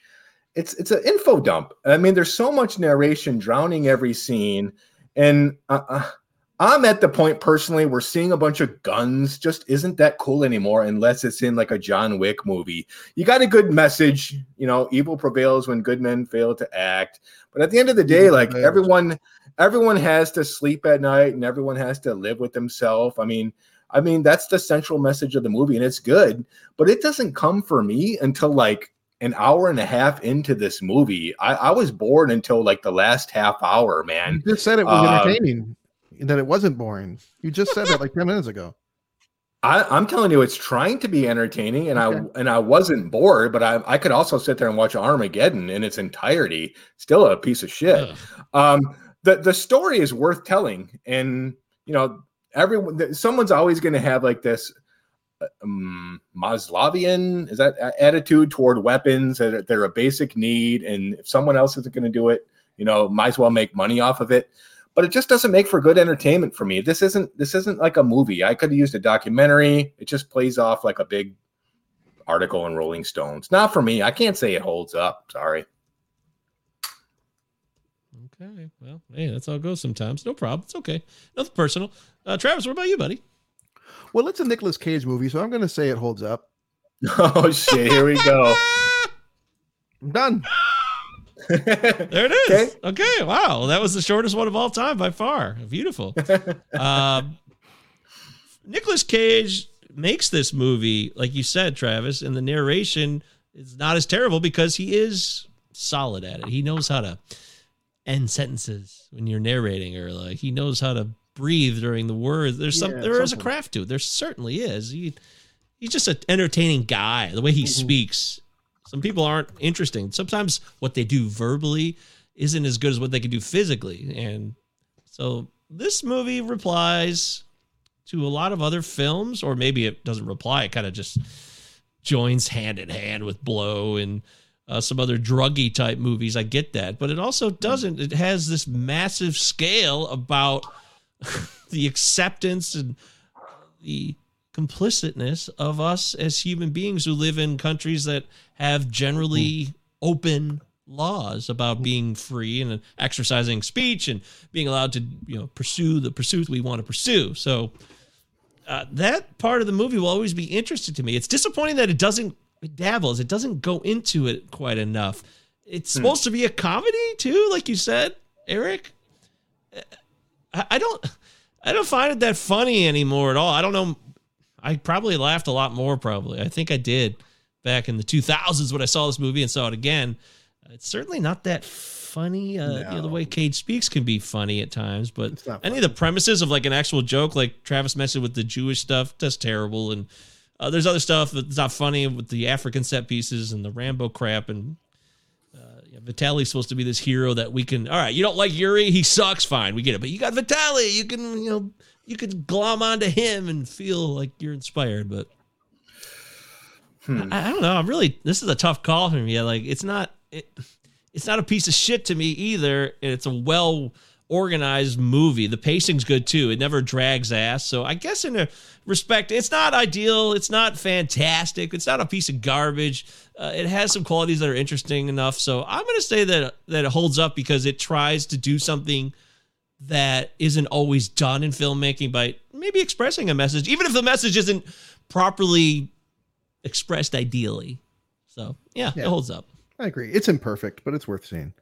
It's it's an info dump. I mean, there's so much narration drowning every scene, and uh, uh, I'm at the point personally where seeing a bunch of guns just isn't that cool anymore unless it's in like a John Wick movie. You got a good message, you know, evil prevails when good men fail to act. But at the end of the day, like everyone everyone has to sleep at night and everyone has to live with themselves. I mean, I mean that's the central message of the movie and it's good, but it doesn't come for me until like an hour and a half into this movie. I, I was bored until like the last half hour, man. You just said it was Um, entertaining that it wasn't boring. You just said that like ten minutes ago. I, I'm telling you, it's trying to be entertaining, and Okay. I and I wasn't bored, but I I could also sit there and watch Armageddon in its entirety. Still a piece of shit. Ugh. Um, the the story is worth telling, and you know, everyone, someone's always going to have like this uh, um, Maslovian is that a- attitude toward weapons that they're a basic need, and if someone else isn't going to do it, you know, might as well make money off of it. But it just doesn't make for good entertainment for me. This isn't this isn't like a movie. I could have used a documentary. It just plays off like a big article in Rolling Stones. Not for me. I can't say it holds up. Sorry. Okay. Well, hey, that's how it goes sometimes. No problem. It's okay. Nothing personal. Uh, Travis, what about you, buddy? Well, it's a Nicolas Cage movie, so I'm going to say it holds up. Oh shit! Here we go. I'm done. There it is. Okay. Wow. That was the shortest one of all time by far. Beautiful. um, Nicolas Cage makes this movie, like you said, Travis, and the narration is not as terrible because he is solid at it. He knows how to end sentences when you're narrating, or like he knows how to breathe during the words. There's some Yeah, there is a craft to it. There certainly is. He he's just an entertaining guy. The way he speaks. Some people aren't interesting. Sometimes what they do verbally isn't as good as what they can do physically. And so this movie replies to a lot of other films, or maybe it doesn't reply. It kind of just joins hand in hand with Blow and uh, some other druggy type movies. I get that, but it also doesn't. It has this massive scale about the acceptance and the complicitness of us as human beings who live in countries that have generally hmm. open laws about hmm. being free and exercising speech and being allowed to you know pursue the pursuits we want to pursue. So uh, that part of the movie will always be interesting to me. It's disappointing that it doesn't it dabbles. It doesn't go into it quite enough. It's hmm. supposed to be a comedy too like you said eric? Uh, I, I don't i don't find it that funny anymore at all. I don't know I probably laughed a lot more. Probably, I think I did back in the 2000s when I saw this movie and saw it again. It's certainly not that funny. Uh, you know, the way Cage speaks can be funny at times, but any of the premises of like an actual joke, like Travis mentioned with the Jewish stuff, that's terrible. And uh, there's other stuff that's not funny with the African set pieces and the Rambo crap. And uh, yeah, Vitaly's supposed to be this hero that we can. All right, you don't like Yuri, he sucks. Fine, we get it. But you got Vitaly, you can you know you could glom onto him and feel like you're inspired. But I, I don't know. I'm really this is a tough call for me. Like it's not it, it's not a piece of shit to me either. It's a well organized movie. The pacing's good too. It never drags ass. So I guess in a respect, it's not ideal. It's not fantastic. It's not a piece of garbage. Uh, it has some qualities that are interesting enough. So I'm going to say that that it holds up because it tries to do something that isn't always done in filmmaking by maybe expressing a message, even if the message isn't properly expressed ideally. So yeah, Yeah. it holds up. I agree. It's imperfect, but it's worth seeing.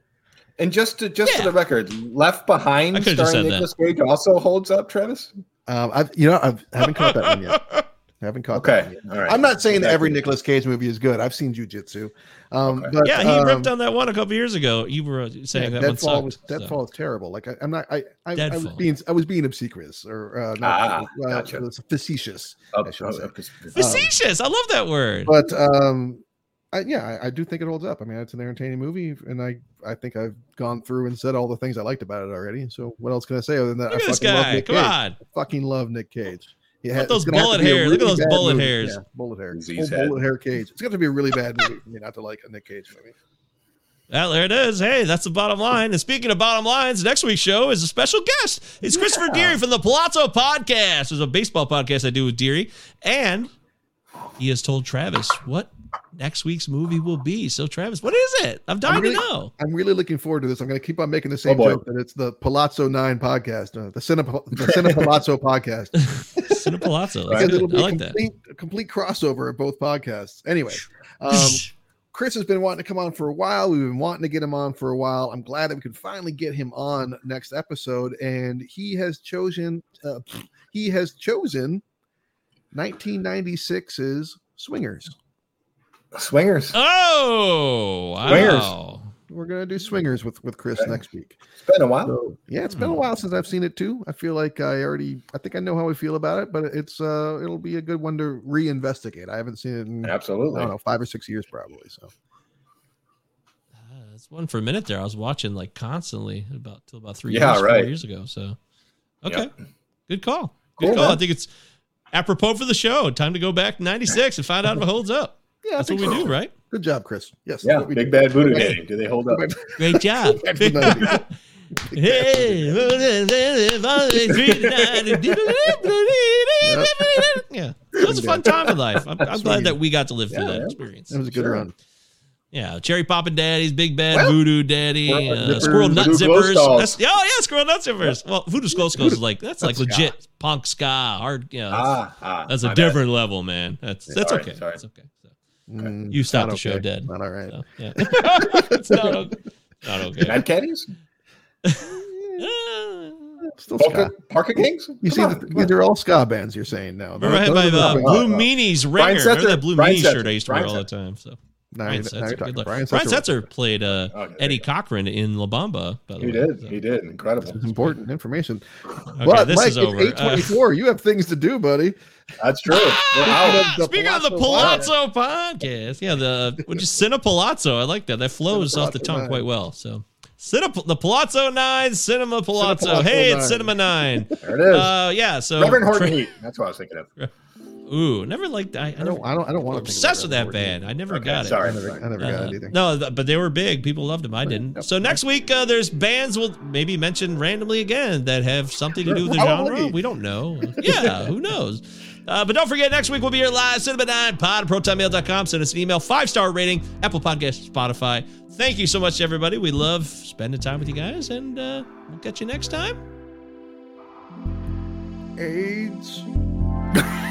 And just to, just Yeah. for the record, Left Behind I could've just starring said that. Nicolas Cage also holds up, Travis. Um, I've you know I've, I haven't caught that one yet. I haven't caught that Okay, all right. I'm not saying that every Exactly. Nicolas Cage movie is good. I've seen Jujitsu. Um, Okay. but, yeah, he um, ripped on that one a couple years ago. You were uh, saying yeah, that one sucked. was so. Deadfall is terrible. Like I, I'm not. I I, I was being I was being obsequious or uh, not, Ah, uh, gotcha. it facetious. Oh, I should oh, say. okay. Facetious. I love that word. But um, I, yeah, I, I do think it holds up. I mean, it's an entertaining movie, and I I think I've gone through and said all the things I liked about it already. So what else can I say other than that? Look I at this fucking love guy. Nick Come Cage. on. I fucking love Nick Cage. Yeah, at those gonna have to bullet be a hair. Look at those bullet movie. hairs. Yeah, bullet hair. Disease Full head. bullet hair Cage. It's got to be a really bad movie for me not to like a Nick Cage movie. Well, there it is. Hey, that's the bottom line. And speaking of bottom lines, next week's show is a special guest. It's Christopher Deary from the Palazzo Podcast. It's a baseball podcast I do with Deary. And he has told Travis what next week's movie will be. So, Travis, what is it? I'm dying really- to know. I'm really looking forward to this. I'm going to keep on making the same boy. joke that it's the Palazzo Nine podcast, uh, the Cine the Cine Palazzo podcast. Cine Palazzo. That's because it'll good. be I like a that. complete, a complete crossover of both podcasts. Anyway, um, Chris has been wanting to come on for a while. We've been wanting to get him on for a while. I'm glad that we could finally get him on next episode, and he has chosen. Uh, he has chosen 1996's Swingers. Swingers. Oh, wow. Swingers. We're gonna do Swingers with with Chris Okay. next week. It's been a while. So yeah, it's been a while since I've seen it too. I feel like I already, I think I know how I feel about it, but it's uh, it'll be a good one to reinvestigate. I haven't seen it in I Absolutely. don't know five or six years probably. So Uh, That's one for a minute there. I was watching like constantly about till about three Yeah, years, right. four years ago. So, okay, Yep. good call. Good Cool, call. I think it's apropos for the show. Time to go back to '96 and find out if it holds up. yeah, That's what we so. do, right? Good job, Chris. Yes, Yeah, big do. bad voodoo Go back- Do they hold up? Great job. back to the 90s. Hey, yeah, that was a fun time in life. I'm, I'm glad that we got to live through Yeah, that yeah. experience. That was a good Sure. run. Yeah, cherry poppin' daddies, big bad Well, voodoo daddy, squirrel uh, zippers, squirrel nut voodoo zippers. That's, oh yeah, squirrel nut zippers. Well, voodoo skull skulls is like that's like That's legit punk ska hard. Yeah, that's, Ah, ah, that's my a bad. different level, man. That's that's Sorry, okay. sorry. That's okay. So, Mm, you stopped not the show okay. dead. Not all right. so, yeah, it's not okay. Not okay. Mad Caddies? Still Polka, ska. Parka Kings? You Come see, on, the, come on. these are all ska bands. You're saying now. Remember, I had Those my are the- uh, oh, Blue oh. Meanies Brian ringer. Remember that Blue Brian Meanies Setzer. shirt I used to wear all the time. So Now Brian you're- now Setzer, good luck. Brian Brian Setzer. Setzer played uh, Okay, there Eddie. Cochran in La Bamba. By the He way. did. So- He did. Incredible. It's important information. Okay, but this Mike, is over. it's Uh, 824. you have things to do, buddy. That's true. We're Ah, out. the Speaking of the Palazzo Palazzo podcast, yeah, the which is Cine Palazzo. I like that. That flows Cine off the tongue nine. quite well. So, Cine, the Palazzo Nine, Cinema Palazzo. Palazzo hey, it's. Cinema Nine. There it is. uh, yeah. So, Reverend Horton Heat. That's what I was thinking of. Ooh, never liked. I, I, I never, don't. I don't. I don't want to. obsessed with that band. I never Okay, got it. sorry. I never, I never got Uh, it either. no, but they were big. People loved them. I didn't. Yep. So next week, uh, there's bands we'll maybe mention randomly again that have something to do with the Probably. genre. We don't know. Yeah, who knows? Uh, but don't forget, next week we'll be here live, Cinema 9 pod, protonmail.com. Send us an email, five star rating, Apple Podcast, Spotify. Thank you so much, everybody. We love spending time with you guys, and uh, we'll catch you next time. AIDS.